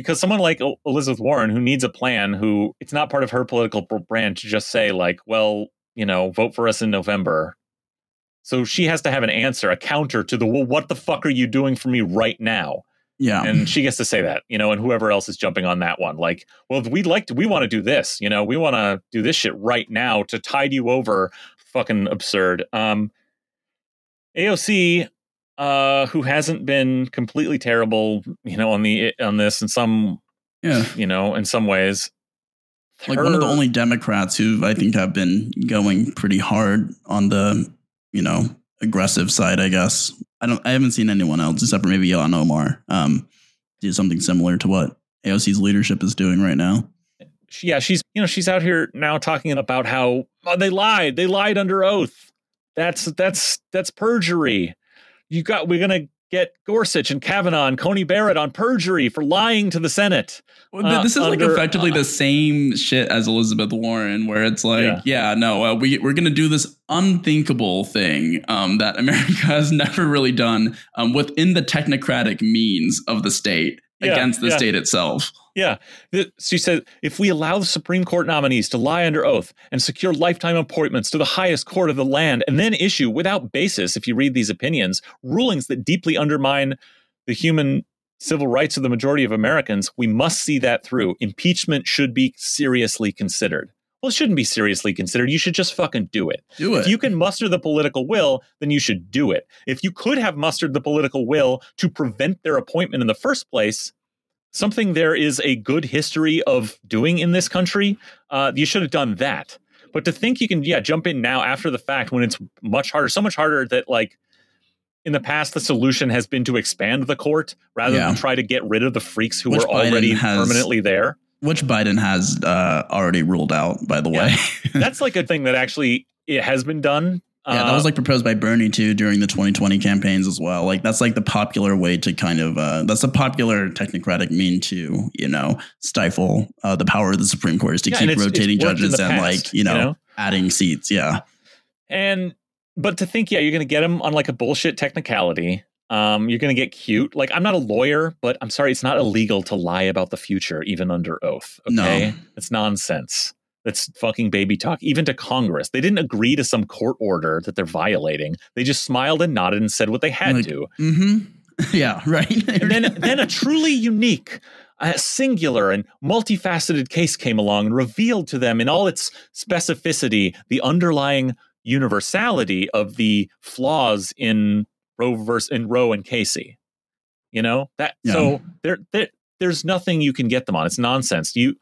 because someone like Elizabeth Warren, who needs a plan, who it's not part of her political brand to just say, like, well, you know, vote for us in November. So she has to have an answer, a counter to the, well, what the fuck are you doing for me right now? Yeah. And she gets to say that, you know, and whoever else is jumping on that one, like, well, we'd like to, we want to do this, you know, we want to do this shit right now to tide you over. Fucking absurd. Um, AOC uh, who hasn't been completely terrible, you know, on the on this in some, yeah, you know, in some ways. Like Her, one of the only Democrats who I think have been going pretty hard on the, you know, aggressive side. I guess I don't. I haven't seen anyone else except for maybe Ilhan Omar um, do something similar to what AOC's leadership is doing right now. Yeah, she's you know she's out here now talking about how oh, they lied. They lied under oath. That's that's that's perjury you got we're gonna get Gorsuch and Kavanaugh and Coney Barrett on perjury for lying to the Senate. Well, uh, this is under, like effectively uh, the same shit as Elizabeth Warren, where it's like, yeah, yeah no, uh, we we're gonna do this unthinkable thing um, that America has never really done um, within the technocratic means of the state yeah, against the yeah. state itself. Yeah. She said if we allow the Supreme Court nominees to lie under oath and secure lifetime appointments to the highest court of the land and then issue without basis, if you read these opinions, rulings that deeply undermine the human civil rights of the majority of Americans, we must see that through. Impeachment should be seriously considered. Well, it shouldn't be seriously considered. You should just fucking do it. Do it. If you can muster the political will, then you should do it. If you could have mustered the political will to prevent their appointment in the first place, something there is a good history of doing in this country, uh, you should have done that. But to think you can, yeah, jump in now after the fact when it's much harder, so much harder that like in the past the solution has been to expand the court rather yeah. than try to get rid of the freaks who Which were already has, permanently there. Which Biden has uh, already ruled out, by the yeah. way. That's like a thing that actually it has been done yeah, that was uh, like proposed by Bernie too during the 2020 campaigns as well. Like that's like the popular way to kind of uh, that's a popular technocratic mean to you know stifle uh, the power of the Supreme Court is to yeah, keep it's, rotating it's judges and past, like you know, you know, adding seats. Yeah, and but to think yeah you're going to get them on like a bullshit technicality. Um, you're going to get cute. Like I'm not a lawyer, but I'm sorry, it's not illegal to lie about the future even under oath. Okay, no. it's nonsense. That's fucking baby talk, even to Congress. They didn't agree to some court order that they're violating. They just smiled and nodded and said what they had Like, to. Mm-hmm. Yeah, right. And then, then a truly unique, uh, singular, and multifaceted case came along and revealed to them in all its specificity the underlying universality of the flaws in Roe versus in Roe and Casey. You know that. Yeah. So there, there, there's nothing you can get them on. It's nonsense. You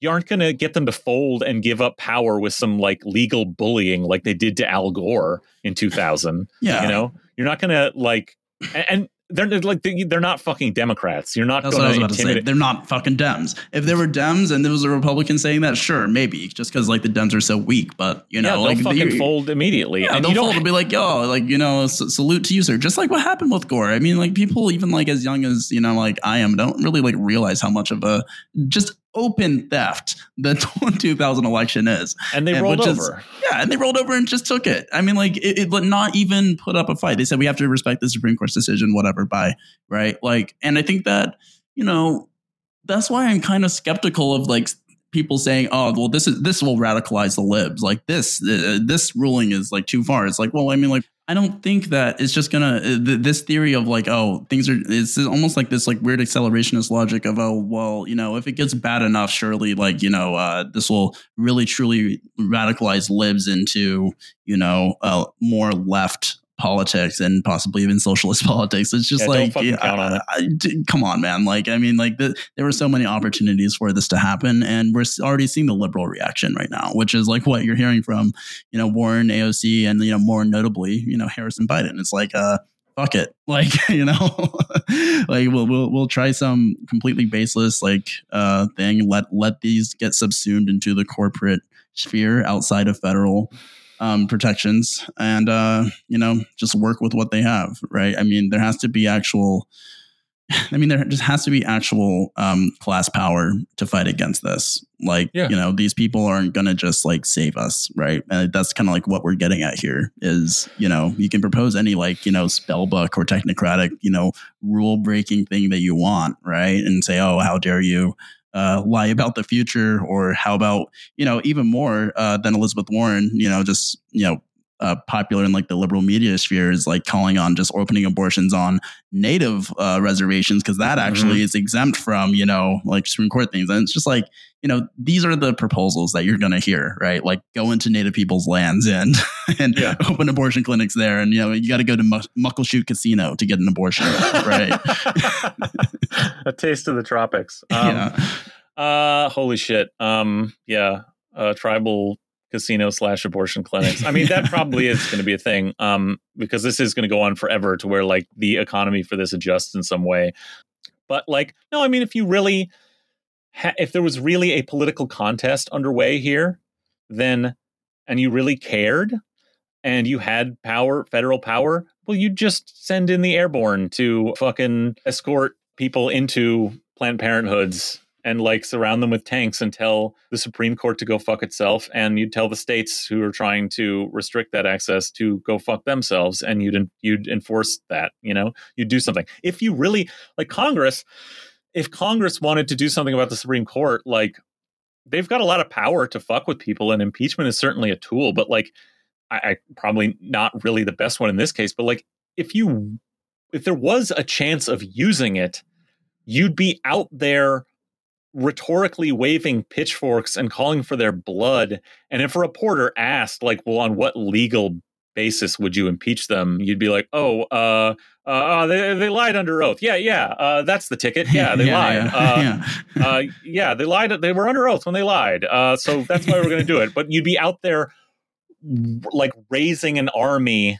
you aren't going to get them to fold and give up power with some like legal bullying like they did to Al Gore in 2000. yeah. You know, you're not going to like and. and they're they're like they're not fucking Democrats. You're not That's what I going was about to say. intimidate. They're not fucking Dems. If there were Dems and there was a Republican saying that, sure, maybe, just because like the Dems are so weak. But you know, yeah, they'll like fucking they- fold immediately. Yeah, and they'll you fold and be like, yo, like, you know, salute to you, sir. Just like what happened with Gore. I mean, like, people even like as young as, you know, like I am, don't really like realize how much of a just open theft the 2000 election is. and they and rolled which is- over. Yeah, and they rolled over and just took it. I mean, like, it, it but not even put up a fight. They said we have to respect the Supreme Court's decision, whatever, by right. Like, and I think that you know that's why I'm kind of skeptical of like people saying, "Oh, well, this is this will radicalize the libs." Like this, uh, this ruling is like too far. It's like, well, I mean, like. I don't think that it's just gonna uh, this theory of like oh things are it's almost like this like weird accelerationist logic of oh well you know if it gets bad enough surely like you know uh, this will really truly radicalize libs into you know uh, more left politics and possibly even socialist politics. It's just Yeah, like yeah, count on it. I- I- come on, man. Like I mean, like the, there were so many opportunities for this to happen, and we're already seeing the liberal reaction right now, which is like what you're hearing from you know Warren, AOC, and you know more notably you know Harrison Biden. It's like uh fuck it like you know like we'll, we'll we'll try some completely baseless like uh thing let let these get subsumed into the corporate sphere outside of federal um protections and uh you know just work with what they have right i mean there has to be actual I mean, there just has to be actual um, class power to fight against this. Like, Yeah. you know, these people aren't going to just like save us, right? And that's kind of like what we're getting at here is, you know, you can propose any like, you know, spell book or technocratic, you know, rule breaking thing that you want, right? And say, oh, how dare you uh, lie about the future? Or how about, you know, even more uh, than Elizabeth Warren, you know, just, you know, uh, popular in like the liberal media sphere is like calling on just opening abortions on native uh, reservations because that actually is exempt from you know like Supreme Court things, and it's just like you know these are the proposals that you're going to hear, right? Like go into native people's lands and and Yeah. open abortion clinics there, and you know you got to go to Muck- Muckleshoot Casino to get an abortion, right? a taste of the tropics. Um, yeah, Uh, holy shit. Um, yeah. Uh, tribal casino slash abortion clinics. I mean, that probably is going to be a thing. Um, because this is going to go on forever to where like the economy for this adjusts in some way. But like, no, I mean, if you really, ha- if there was really a political contest underway here, then, and you really cared, and you had power, federal power, well, you just send in the airborne to fucking escort people into Planned Parenthoods and like surround them with tanks and tell the Supreme Court to go fuck itself. And you'd tell the states who are trying to restrict that access to go fuck themselves. And you'd you'd enforce that. You know, you'd do something. If you really like Congress, if Congress wanted to do something about the Supreme Court, like they've got a lot of power to fuck with people, and impeachment is certainly a tool. But like, I, I probably not really the best one in this case. But like, if you if there was a chance of using it, you'd be out there rhetorically waving pitchforks and calling for their blood. And if a reporter asked, like, well, on what legal basis would you impeach them? You'd be like, oh, uh, uh, they, they lied under oath. Yeah, yeah, uh, that's the ticket. Yeah, they lied. Yeah, Uh, yeah. uh, yeah, they lied. They were under oath when they lied. Uh, so that's why we're going to do it. But you'd be out there like raising an army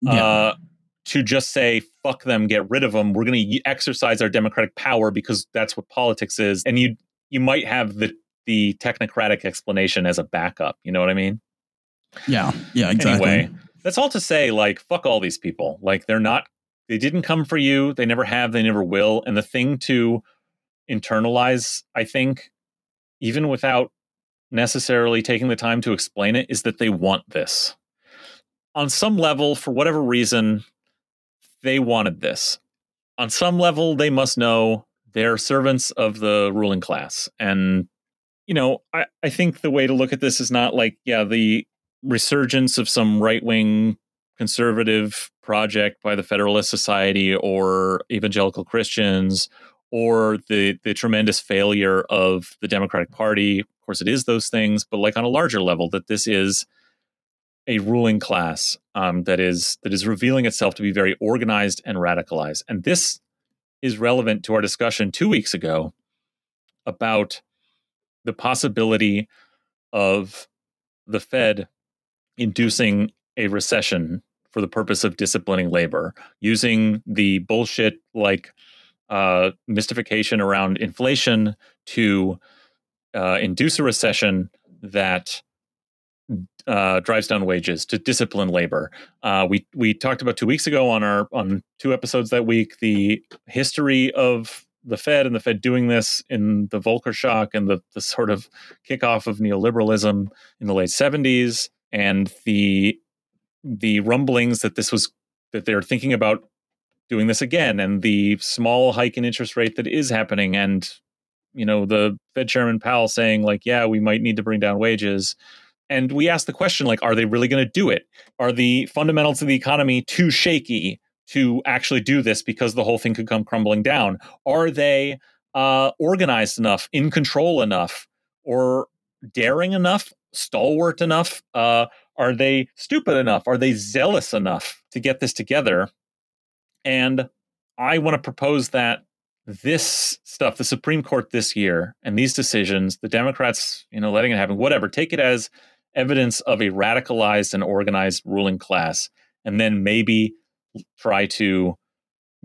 Yeah. uh, to just say fuck them, get rid of them. We're going to exercise our democratic power because that's what politics is. And you you might have the the technocratic explanation as a backup. You know what I mean? yeah, yeah, exactly. Anyway, that's all to say. Like fuck all these people. Like they're not. They didn't come for you. They never have. They never will. And the thing to internalize, I think, even without necessarily taking the time to explain it, is that they want this. On some level, for whatever reason, they wanted this. On some level, they must know they're servants of the ruling class. And you know, I, I think the way to look at this is not like, yeah, the resurgence of some right wing conservative project by the Federalist Society or evangelical Christians or the the tremendous failure of the Democratic Party. Of course, it is those things, but like on a larger level, that this is a ruling class um, that is that is revealing itself to be very organized and radicalized. And this is relevant to our discussion two weeks ago about the possibility of the Fed inducing a recession for the purpose of disciplining labor, using the bullshit like uh, mystification around inflation to uh, induce a recession that uh, drives down wages to discipline labor. Uh, we we talked about two weeks ago on our on two episodes that week the history of the Fed and the Fed doing this in the Volcker shock and the the sort of kickoff of neoliberalism in the late seventies and the the rumblings that this was that they're thinking about doing this again and the small hike in interest rate that is happening and you know the Fed chairman Powell saying like yeah we might need to bring down wages and we asked the question like are they really going to do it? Are the fundamentals of the economy too shaky to actually do this because the whole thing could come crumbling down? Are they uh, organized enough in control enough or daring enough stalwart enough? Uh, are they stupid enough? Are they zealous enough to get this together? And i want to propose that this stuff the supreme court this year and these decisions the democrats you know letting it happen whatever take it as evidence of a radicalized and organized ruling class, and then maybe try to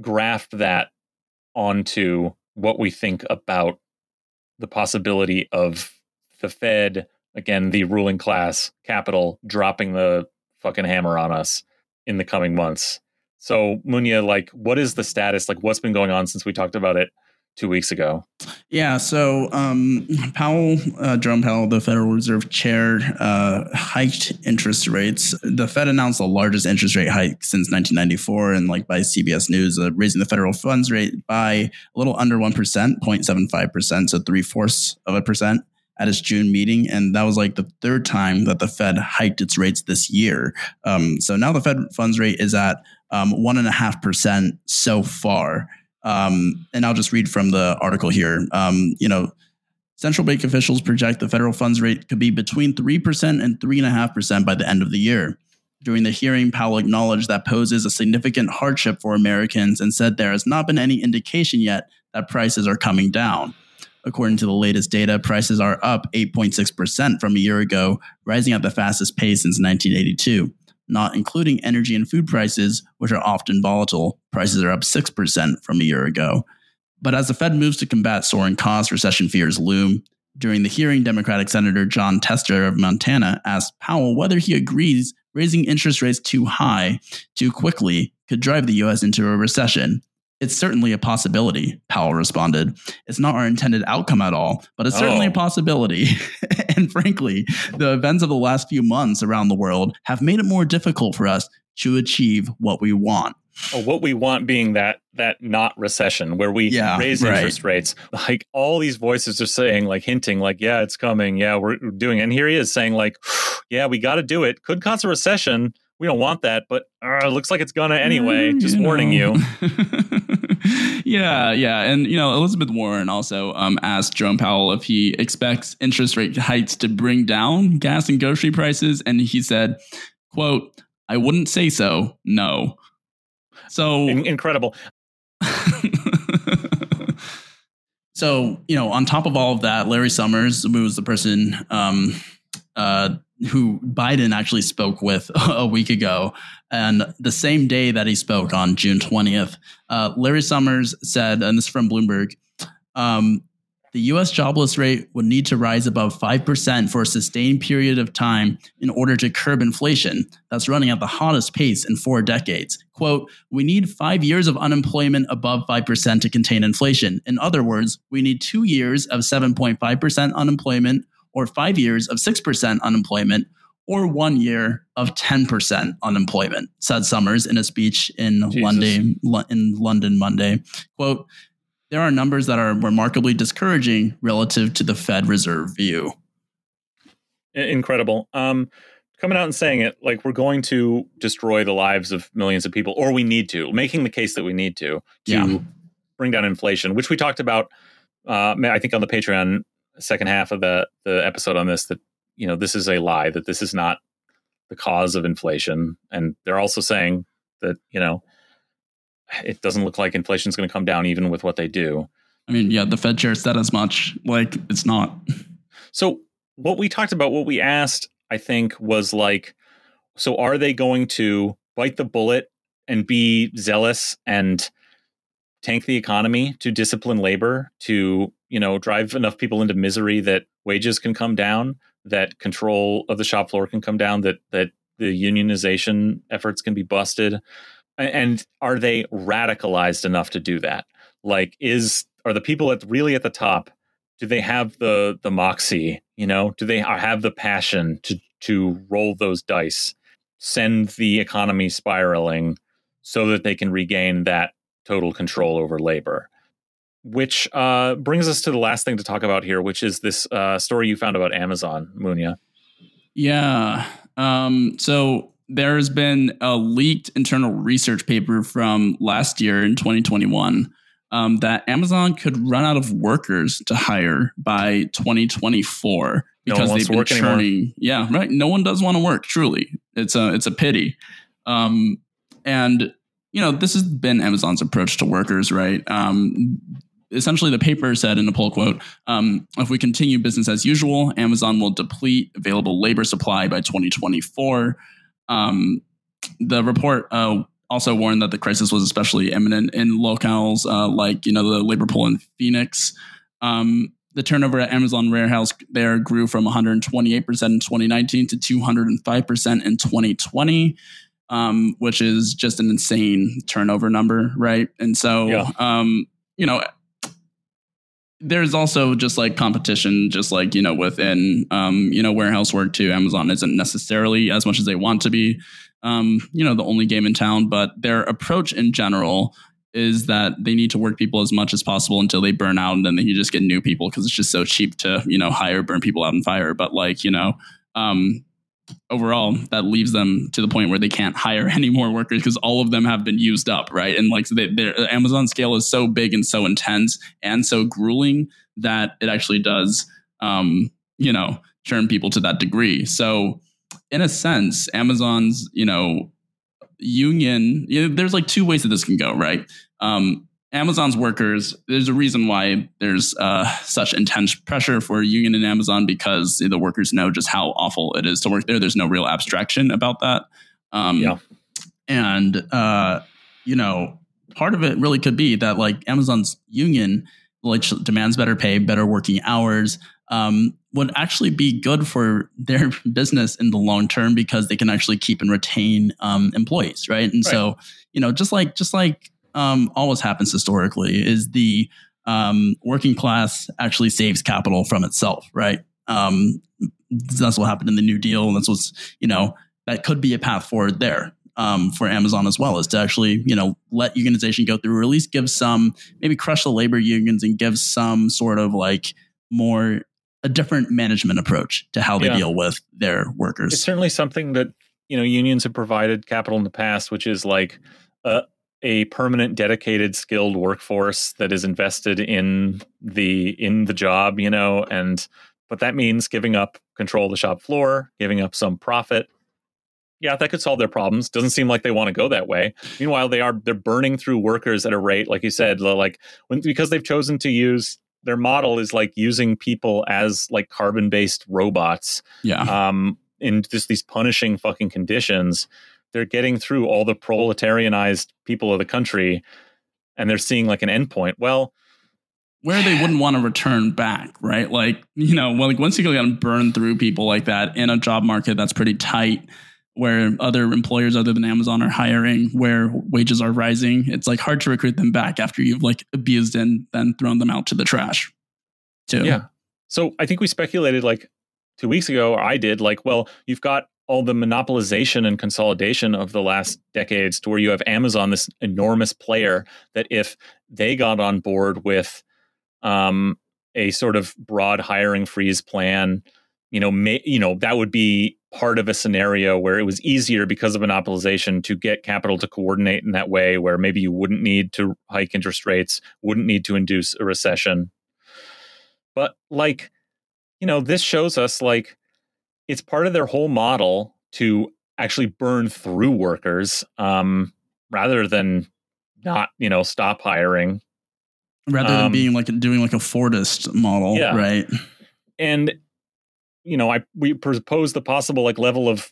graft that onto what we think about the possibility of the Fed, again, the ruling class, capital, dropping the fucking hammer on us in the coming months. So, Munya, like, what is the status? Like, what's been going on since we talked about it two weeks ago. Yeah. So um, Powell, uh, Jerome Powell, the Federal Reserve chair, uh, hiked interest rates. The Fed announced the largest interest rate hike since 1994, and like by CBS News, uh, raising the federal funds rate by a little under one percent, 0.75 percent, so three fourths of a percent at its June meeting, and that was like the third time that the Fed hiked its rates this year. Um, so now the Fed funds rate is at um, one and a half percent so far. Um, and I'll just read from the article here. Um, you know, central bank officials project the federal funds rate could be between 3% and 3.5% by the end of the year. During the hearing, Powell acknowledged that poses a significant hardship for Americans and said there has not been any indication yet that prices are coming down. According to the latest data, prices are up 8.6% from a year ago, rising at the fastest pace since 1982 not including energy and food prices, which are often volatile. Prices are up 6% from a year ago. But as the Fed moves to combat soaring costs, recession fears loom. During the hearing, Democratic Senator Jon Tester of Montana asked Powell whether he agrees raising interest rates too high too quickly could drive the U.S. into a recession. It's certainly a possibility, Powell responded. It's not our intended outcome at all, but it's certainly oh. a possibility. and frankly, the events of the last few months around the world have made it more difficult for us to achieve what we want. Oh, what we want being that that not recession where we yeah, raise right. interest rates. Like all these voices are saying, like hinting, like, yeah, it's coming. Yeah, we're doing it. And here he is saying, like, yeah, we got to do it. Could cause a recession we don't want that, but uh, looks like it's gonna anyway. Mm, just you warning know. you. yeah, yeah, and you know Elizabeth Warren also um, asked Jerome Powell if he expects interest rate hikes to bring down gas and grocery prices, and he said, "quote I wouldn't say so. No." So In- incredible. so you know, on top of all of that, Larry Summers, who was the person um, uh, who Biden actually spoke with a week ago. And the same day that he spoke on June 20th, uh, Larry Summers said, and this is from Bloomberg, um, the US jobless rate would need to rise above 5% for a sustained period of time in order to curb inflation that's running at the hottest pace in four decades. Quote, we need five years of unemployment above 5% to contain inflation. In other words, we need two years of 7.5% unemployment or five years of 6% unemployment, or one year of 10% unemployment, said Summers in a speech in London, in London Monday. Quote, there are numbers that are remarkably discouraging relative to the Fed Reserve view. Incredible. Um, coming out and saying it like we're going to destroy the lives of millions of people, or we need to, making the case that we need to to yeah. bring down inflation, which we talked about. Uh, I think on the Patreon second half of the the episode on this that you know this is a lie that this is not the cause of inflation, and they're also saying that you know it doesn't look like inflation is going to come down even with what they do. I mean, yeah, the Fed chair said as much. Like it's not. So what we talked about, what we asked, I think, was like, so are they going to bite the bullet and be zealous and tank the economy to discipline labor to you know drive enough people into misery that wages can come down that control of the shop floor can come down that that the unionization efforts can be busted. And are they radicalized enough to do that? Like is are the people at really at the top do they have the the moxie you know? Do they have the passion to to roll those dice send the economy spiraling so that they can regain that total control over labor which uh, brings us to the last thing to talk about here which is this uh, story you found about amazon munya yeah um, so there has been a leaked internal research paper from last year in 2021 um, that Amazon could run out of workers to hire by 2024 because no they've been churning. Anymore. Yeah, right. No one does want to work. Truly, it's a it's a pity. Um, and you know this has been Amazon's approach to workers, right? Um, essentially, the paper said in a poll quote: um, "If we continue business as usual, Amazon will deplete available labor supply by 2024." Um, the report uh, also warned that the crisis was especially imminent in locales uh, like you know the labor pool in Phoenix. Um, the turnover at Amazon warehouse there grew from 128% in 2019 to 205% in 2020, um, which is just an insane turnover number, right? And so, yeah. um, you know, there's also just like competition, just like you know within um, you know warehouse work too. Amazon isn't necessarily as much as they want to be, um, you know, the only game in town. But their approach in general is that they need to work people as much as possible until they burn out, and then you just get new people because it's just so cheap to you know hire, burn people out, and fire. But like you know, um, overall that leaves them to the point where they can't hire any more workers because all of them have been used up right? And like their amazon scale is so big and so intense and so grueling that it actually does um, you know churn people to that degree. So in a sense amazon's you know union you know, there's like two ways that this can go right? Um, Amazon's workers, there's a reason why there's uh, such intense pressure for union in Amazon because the workers know just how awful it is to work there. There's no real abstraction about that. Um, yeah. And, uh, you know, part of it really could be that like Amazon's union like demands better pay, better working hours, um, would actually be good for their business in the long term because they can actually keep and retain um, employees, right? And right. so, you know, just like just like um, always happens historically is the um, working class actually saves capital from itself, right? Um, that's what happened in the New Deal, and that's what's you know that could be a path forward there um, for Amazon as well, is to actually you know let unionization go through, or at least give some maybe crush the labor unions and give some sort of like more a different management approach to how they yeah. deal with their workers. It's certainly something that you know unions have provided capital in the past, which is like. Uh, a permanent dedicated skilled workforce that is invested in the in the job you know and but that means giving up control of the shop floor giving up some profit. Yeah that could solve their problems. Doesn't seem like they want to go that way. Meanwhile they are they're burning through workers at a rate like you said like when because they've chosen to use their model is like using people as like carbon based robots yeah. um in just these punishing fucking conditions they're getting through all the proletarianized people of the country and they're seeing like an endpoint. Well, where they wouldn't want to return back, right? Like, you know, well, like once you go and burn through people like that in a job market that's pretty tight, where other employers other than Amazon are hiring, where wages are rising, it's like hard to recruit them back after you've like abused and then thrown them out to the trash. Too. Yeah. So I think we speculated like two weeks ago, or I did, like, well, you've got all the monopolization and consolidation of the last decades to where you have Amazon, this enormous player that if they got on board with um, a sort of broad hiring freeze plan, you know, may, you know that would be part of a scenario where it was easier because of monopolization to get capital to coordinate in that way, where maybe you wouldn't need to hike interest rates, wouldn't need to induce a recession. But like, you know, this shows us like it's part of their whole model to actually burn through workers um, rather than not, you know, stop hiring. Rather than Um, being like doing like a Fordist model, Yeah. right? And you know, I we propose the possible like level of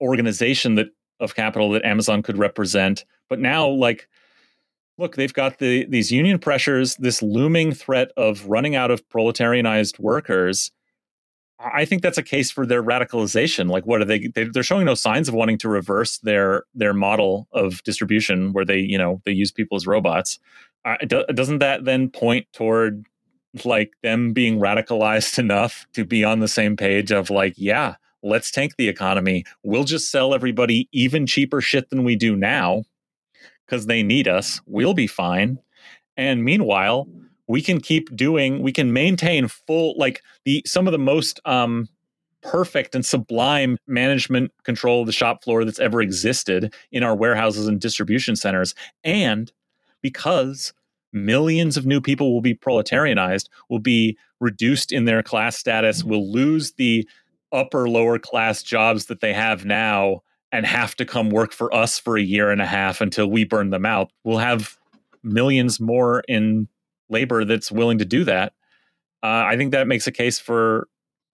organization that of capital that Amazon could represent, but now like look, they've got the these union pressures, this looming threat of running out of proletarianized workers. I think that's a case for their radicalization. Like, what are they? they they're showing no signs of wanting to reverse their their model of distribution, where they, you know, they use people as robots. Uh, do, doesn't that then point toward like them being radicalized enough to be on the same page of like, yeah, let's tank the economy. We'll just sell everybody even cheaper shit than we do now because they need us. We'll be fine. And meanwhile, we can keep doing, we can maintain full, like the some of the most um, perfect and sublime management control of the shop floor that's ever existed in our warehouses and distribution centers. And because millions of new people will be proletarianized, will be reduced in their class status, will lose the upper lower class jobs that they have now and have to come work for us for a year and a half until we burn them out. We'll have millions more in labor that's willing to do that. Uh, I think that makes a case for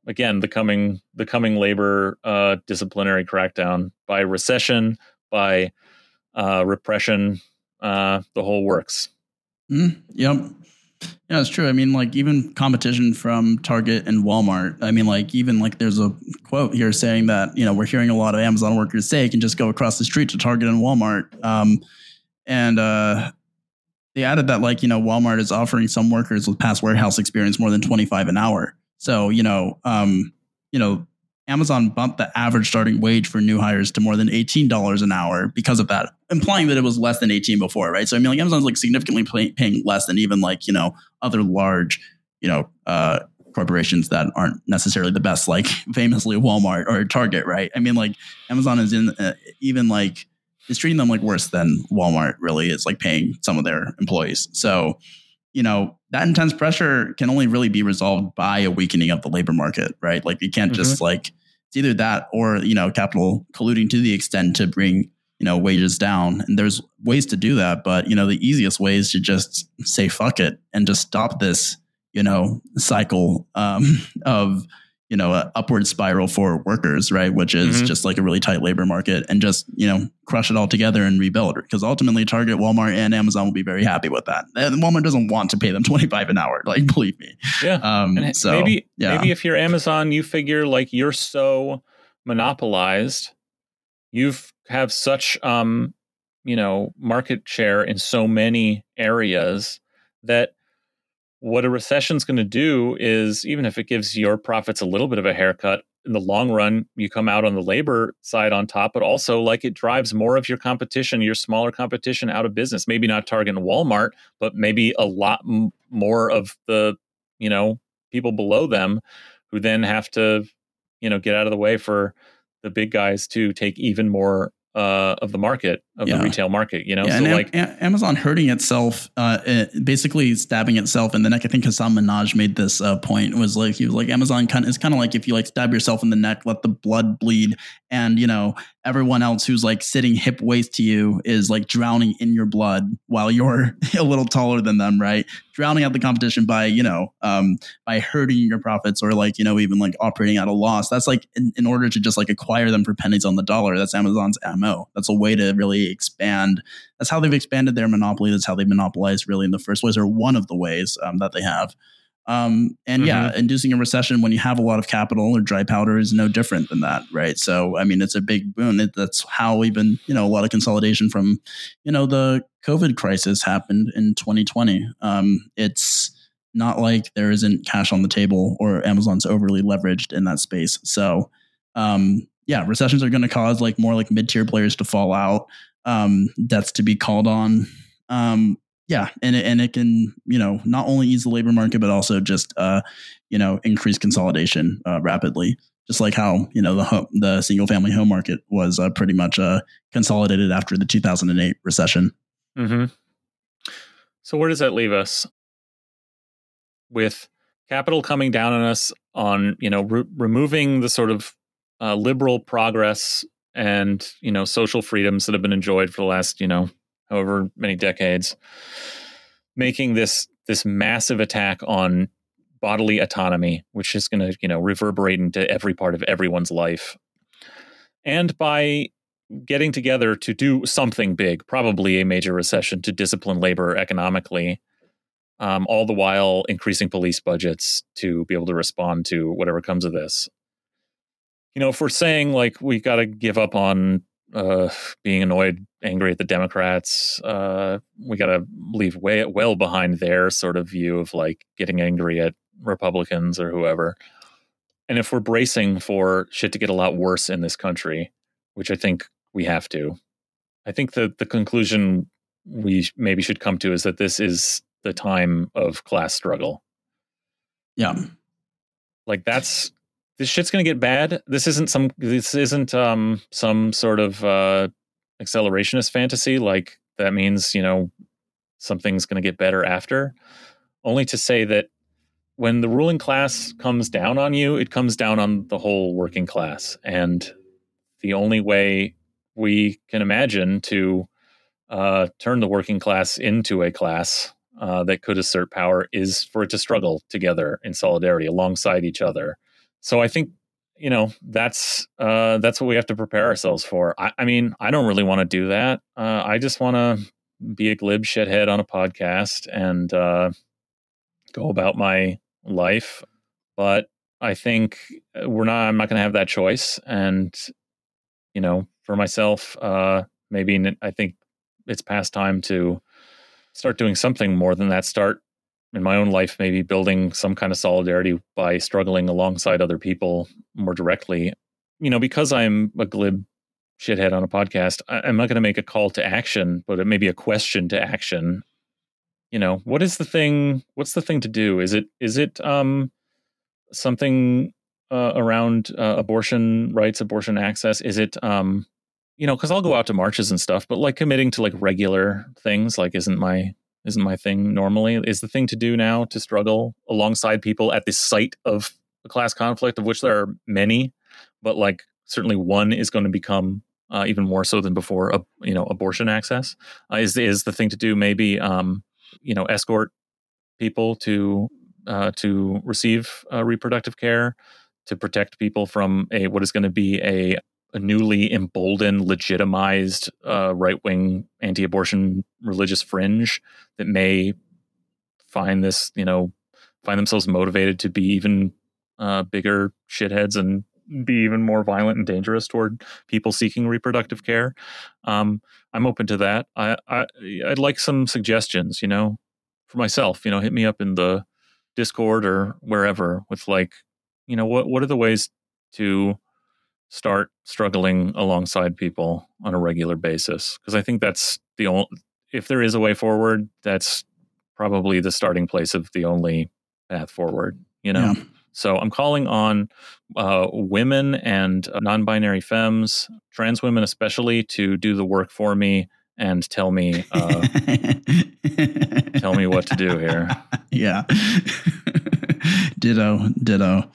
again the coming the coming labor uh, disciplinary crackdown by recession, by uh, repression, uh, the whole works. Mm, yep. Yeah, it's true. I mean, like even competition from Target and Walmart. I mean, like even like there's a quote here saying that you know we're hearing a lot of Amazon workers say you can just go across the street to Target and Walmart. Um, and uh, they added that like you know Walmart is offering some workers with past warehouse experience more than 25 an hour. So you know, um, you know, Amazon bumped the average starting wage for new hires to more than $18 an hour because of that, implying that it was less than 18 before, right? So I mean, like Amazon's like significantly pay, paying less than even like you know other large, you know, uh, corporations that aren't necessarily the best, like famously Walmart or Target, right? I mean, like Amazon is in uh, even like is treating them like worse than Walmart really is like paying some of their employees. So, you know, that intense pressure can only really be resolved by a weakening of the labor market, right? Like you can't just like it's either that or, you know, capital colluding to the extent to bring, you know, wages down. And there's ways to do that, but you know, the easiest way is to just say fuck it and just stop this, you know, cycle um, of you know, an upward spiral for workers, right? Which is Mhm. just like a really tight labor market and just, you know, crush it all together and rebuild. Because ultimately Target, Walmart, and Amazon will be very happy with that. And Walmart doesn't want to pay them 25 an hour, like believe me. Yeah. Um And so maybe yeah. maybe if you're Amazon, you figure like you're so monopolized, you've have such um, you know, market share in so many areas that what a recession's going to do is even if it gives your profits a little bit of a haircut in the long run you come out on the labor side on top but also like it drives more of your competition your smaller competition out of business. Maybe not target and walmart but maybe a lot m- more of the you know people below them who then have to you know get out of the way for the big guys to take even more uh, of the market of Yeah. the retail market you know yeah, so and like Amazon hurting itself, uh, uh, basically stabbing itself in the neck. I think Hasan Minhaj made this uh, point. Was like he was like Amazon kind of is kind of like if you like stab yourself in the neck, let the blood bleed, and you know everyone else who's like sitting hip waist to you is like drowning in your blood while you're a little taller than them, right? Drowning out the competition by you know um, by hurting your profits or like you know even like operating at a loss. That's like in, in order to just like acquire them for pennies on the dollar. That's Amazon's mo. That's a way to really expand that's how they've expanded their monopoly. That's how they monopolized really in the first place, or one of the ways um, that they have. Um, and yeah, inducing a recession when you have a lot of capital or dry powder is no different than that, right? So, I mean, it's a big boon. It, that's how even you know a lot of consolidation from you know the COVID crisis happened in 2020. Um, it's not like there isn't cash on the table or Amazon's overly leveraged in that space. So, um, yeah, recessions are going to cause like more like mid tier players to fall out, um, debts to be called on. Um, yeah, and it, and it can you know not only ease the labor market but also just uh, you know increase consolidation uh, rapidly. Just like how you know the home, the single family home market was uh, pretty much uh, consolidated after the 2008 recession. Mm-hmm. So where does that leave us? With capital coming down on us on you know re- removing the sort of uh, liberal progress and you know social freedoms that have been enjoyed for the last you know however many decades, making this this massive attack on bodily autonomy, which is going to you know reverberate into every part of everyone's life, and by getting together to do something big, probably a major recession, to discipline labor economically, um, all the while increasing police budgets to be able to respond to whatever comes of this. You know, if we're saying like we got to give up on uh, being annoyed, angry at the Democrats, uh, we got to leave way well behind their sort of view of like getting angry at Republicans or whoever. And if we're bracing for shit to get a lot worse in this country, which I think we have to. I think that the conclusion we maybe should come to is that this is the time of class struggle. Yeah. Like that's this shit's to get bad. This isn't some this isn't um some sort of uh accelerationist fantasy like that means, you know, something's to get better after. Only to say that when the ruling class comes down on you, it comes down on the whole working class and the only way we can imagine to uh, turn the working class into a class uh, that could assert power is for it to struggle together in solidarity alongside each other. So I think you know that's uh, that's what we have to prepare ourselves for. I, I mean, I don't really want to do that. Uh, I just want to be a glib shithead on a podcast and uh, go about my life. But I think we're not. I'm not going to have that choice, and you know, for myself, uh, maybe I think it's past time to start doing something more than that. Start in my own life, maybe building some kind of solidarity by struggling alongside other people more directly. You know, because I'm a glib shithead on a podcast, I, am not going to make a call to action, but it may be a question to action. You know, what is the thing? What's the thing to do? Is it is it um something uh, around uh, abortion rights, abortion access? Is it, um, you know, because I'll go out to marches and stuff, but like committing to like regular things, like isn't my isn't my thing normally. Is the thing to do now to struggle alongside people at the site of a class conflict, of which there are many, but like certainly one is going to become uh, even more so than before. Uh, you know, abortion access uh, is is the thing to do. Maybe um, you know, escort people to uh, to receive uh, reproductive care to protect people from a what is going to be a, a newly emboldened, legitimized uh, right wing anti abortion religious fringe that may find this, you know, find themselves motivated to be even uh, bigger shitheads and be even more violent and dangerous toward people seeking reproductive care. Um, I'm open to that. I, I I'd like some suggestions, you know, for myself. You know, hit me up in the Discord or wherever with like you know what what are the ways to start struggling alongside people on a regular basis because i think that's the only if there is a way forward that's probably the starting place of the only path forward you know? Yeah. so i'm calling on uh, women and uh, non-binary femmes trans women especially to do the work for me and tell me uh, tell me what to do here. Yeah. Ditto ditto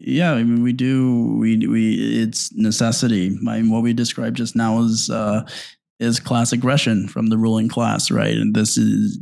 yeah, I mean, we do. We we it's necessity. I mean, what we described just now is uh, is class aggression from the ruling class, right? And this is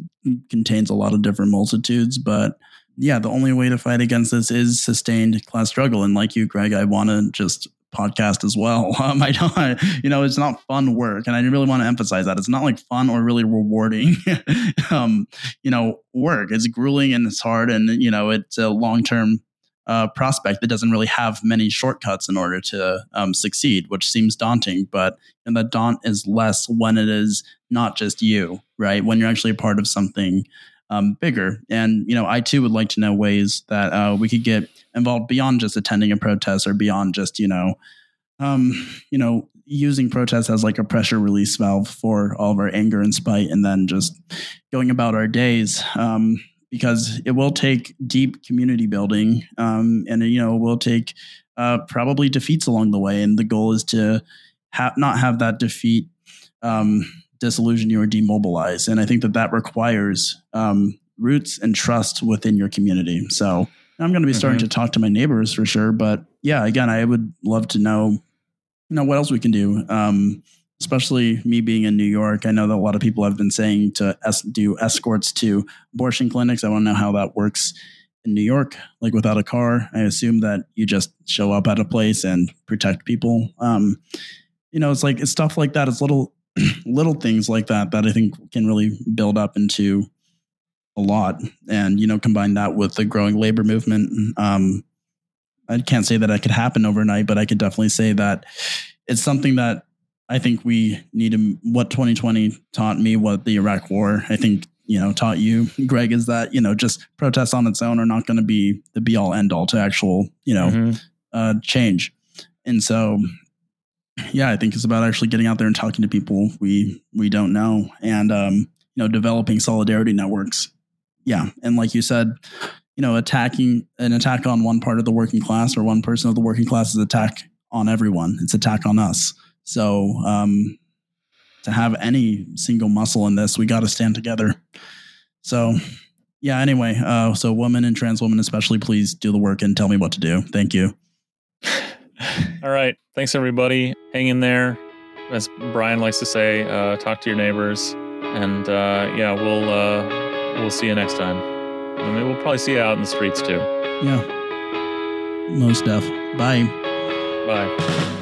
contains a lot of different multitudes, but yeah, the only way to fight against this is sustained class struggle. And like you, Greg, I want to just podcast as well. Um, I don't, you know, it's not fun work, and I really want to emphasize that it's not like fun or really rewarding, um, you know, work. It's grueling and it's hard, and you know, it's a long term uh, prospect that doesn't really have many shortcuts in order to um, succeed, which seems daunting. But and that daunt is less when it is not just you, right? When you're actually a part of something um, bigger. And you know, I too would like to know ways that uh, we could get involved beyond just attending a protest or beyond just you know um, you know, using protests as like a pressure release valve for all of our anger and spite, and then just going about our days. Um, because it will take deep community building, um, and you know, will take uh, probably defeats along the way. And the goal is to ha- not have that defeat um, disillusion you or demobilize. And I think that that requires um, roots and trust within your community. So I'm going to be starting mm-hmm. to talk to my neighbors for sure. But yeah, again, I would love to know, you know, what else we can do. Um, especially me being in New York, I know that a lot of people have been saying to es- do escorts to abortion clinics. I want to know how that works in New York, like without a car. I assume that you just show up at a place and protect people. Um, you know, it's like it's stuff like that. It's little little things like that that I think can really build up into a lot. And you know, combine that with the growing labor movement. Um, I can't say that it could happen overnight, but I could definitely say that it's something that I think we need to. What 2020 taught me, what the Iraq War, I think you know, taught you, Greg, is that you know just protests on its own are not going to be the be all end all to actual you know mm-hmm. uh, change. And so yeah, I think it's about actually getting out there and talking to people we we don't know, and um, you know, developing solidarity networks. Yeah, and like you said, you know, attacking an attack on one part of the working class or one person of the working class is attack on everyone. It's attack on us. So um, to have any single muscle in this, we got to stand together. So yeah. Anyway, uh, so women and trans women especially, please do the work and tell me what to do. Thank you. All right. Thanks, everybody. Hang in there. As Brian likes to say, uh, talk to your neighbors. And uh, yeah, we'll uh, we'll see you next time. I mean, we'll probably see you out in the streets too. Yeah. Most stuff. Bye. Bye.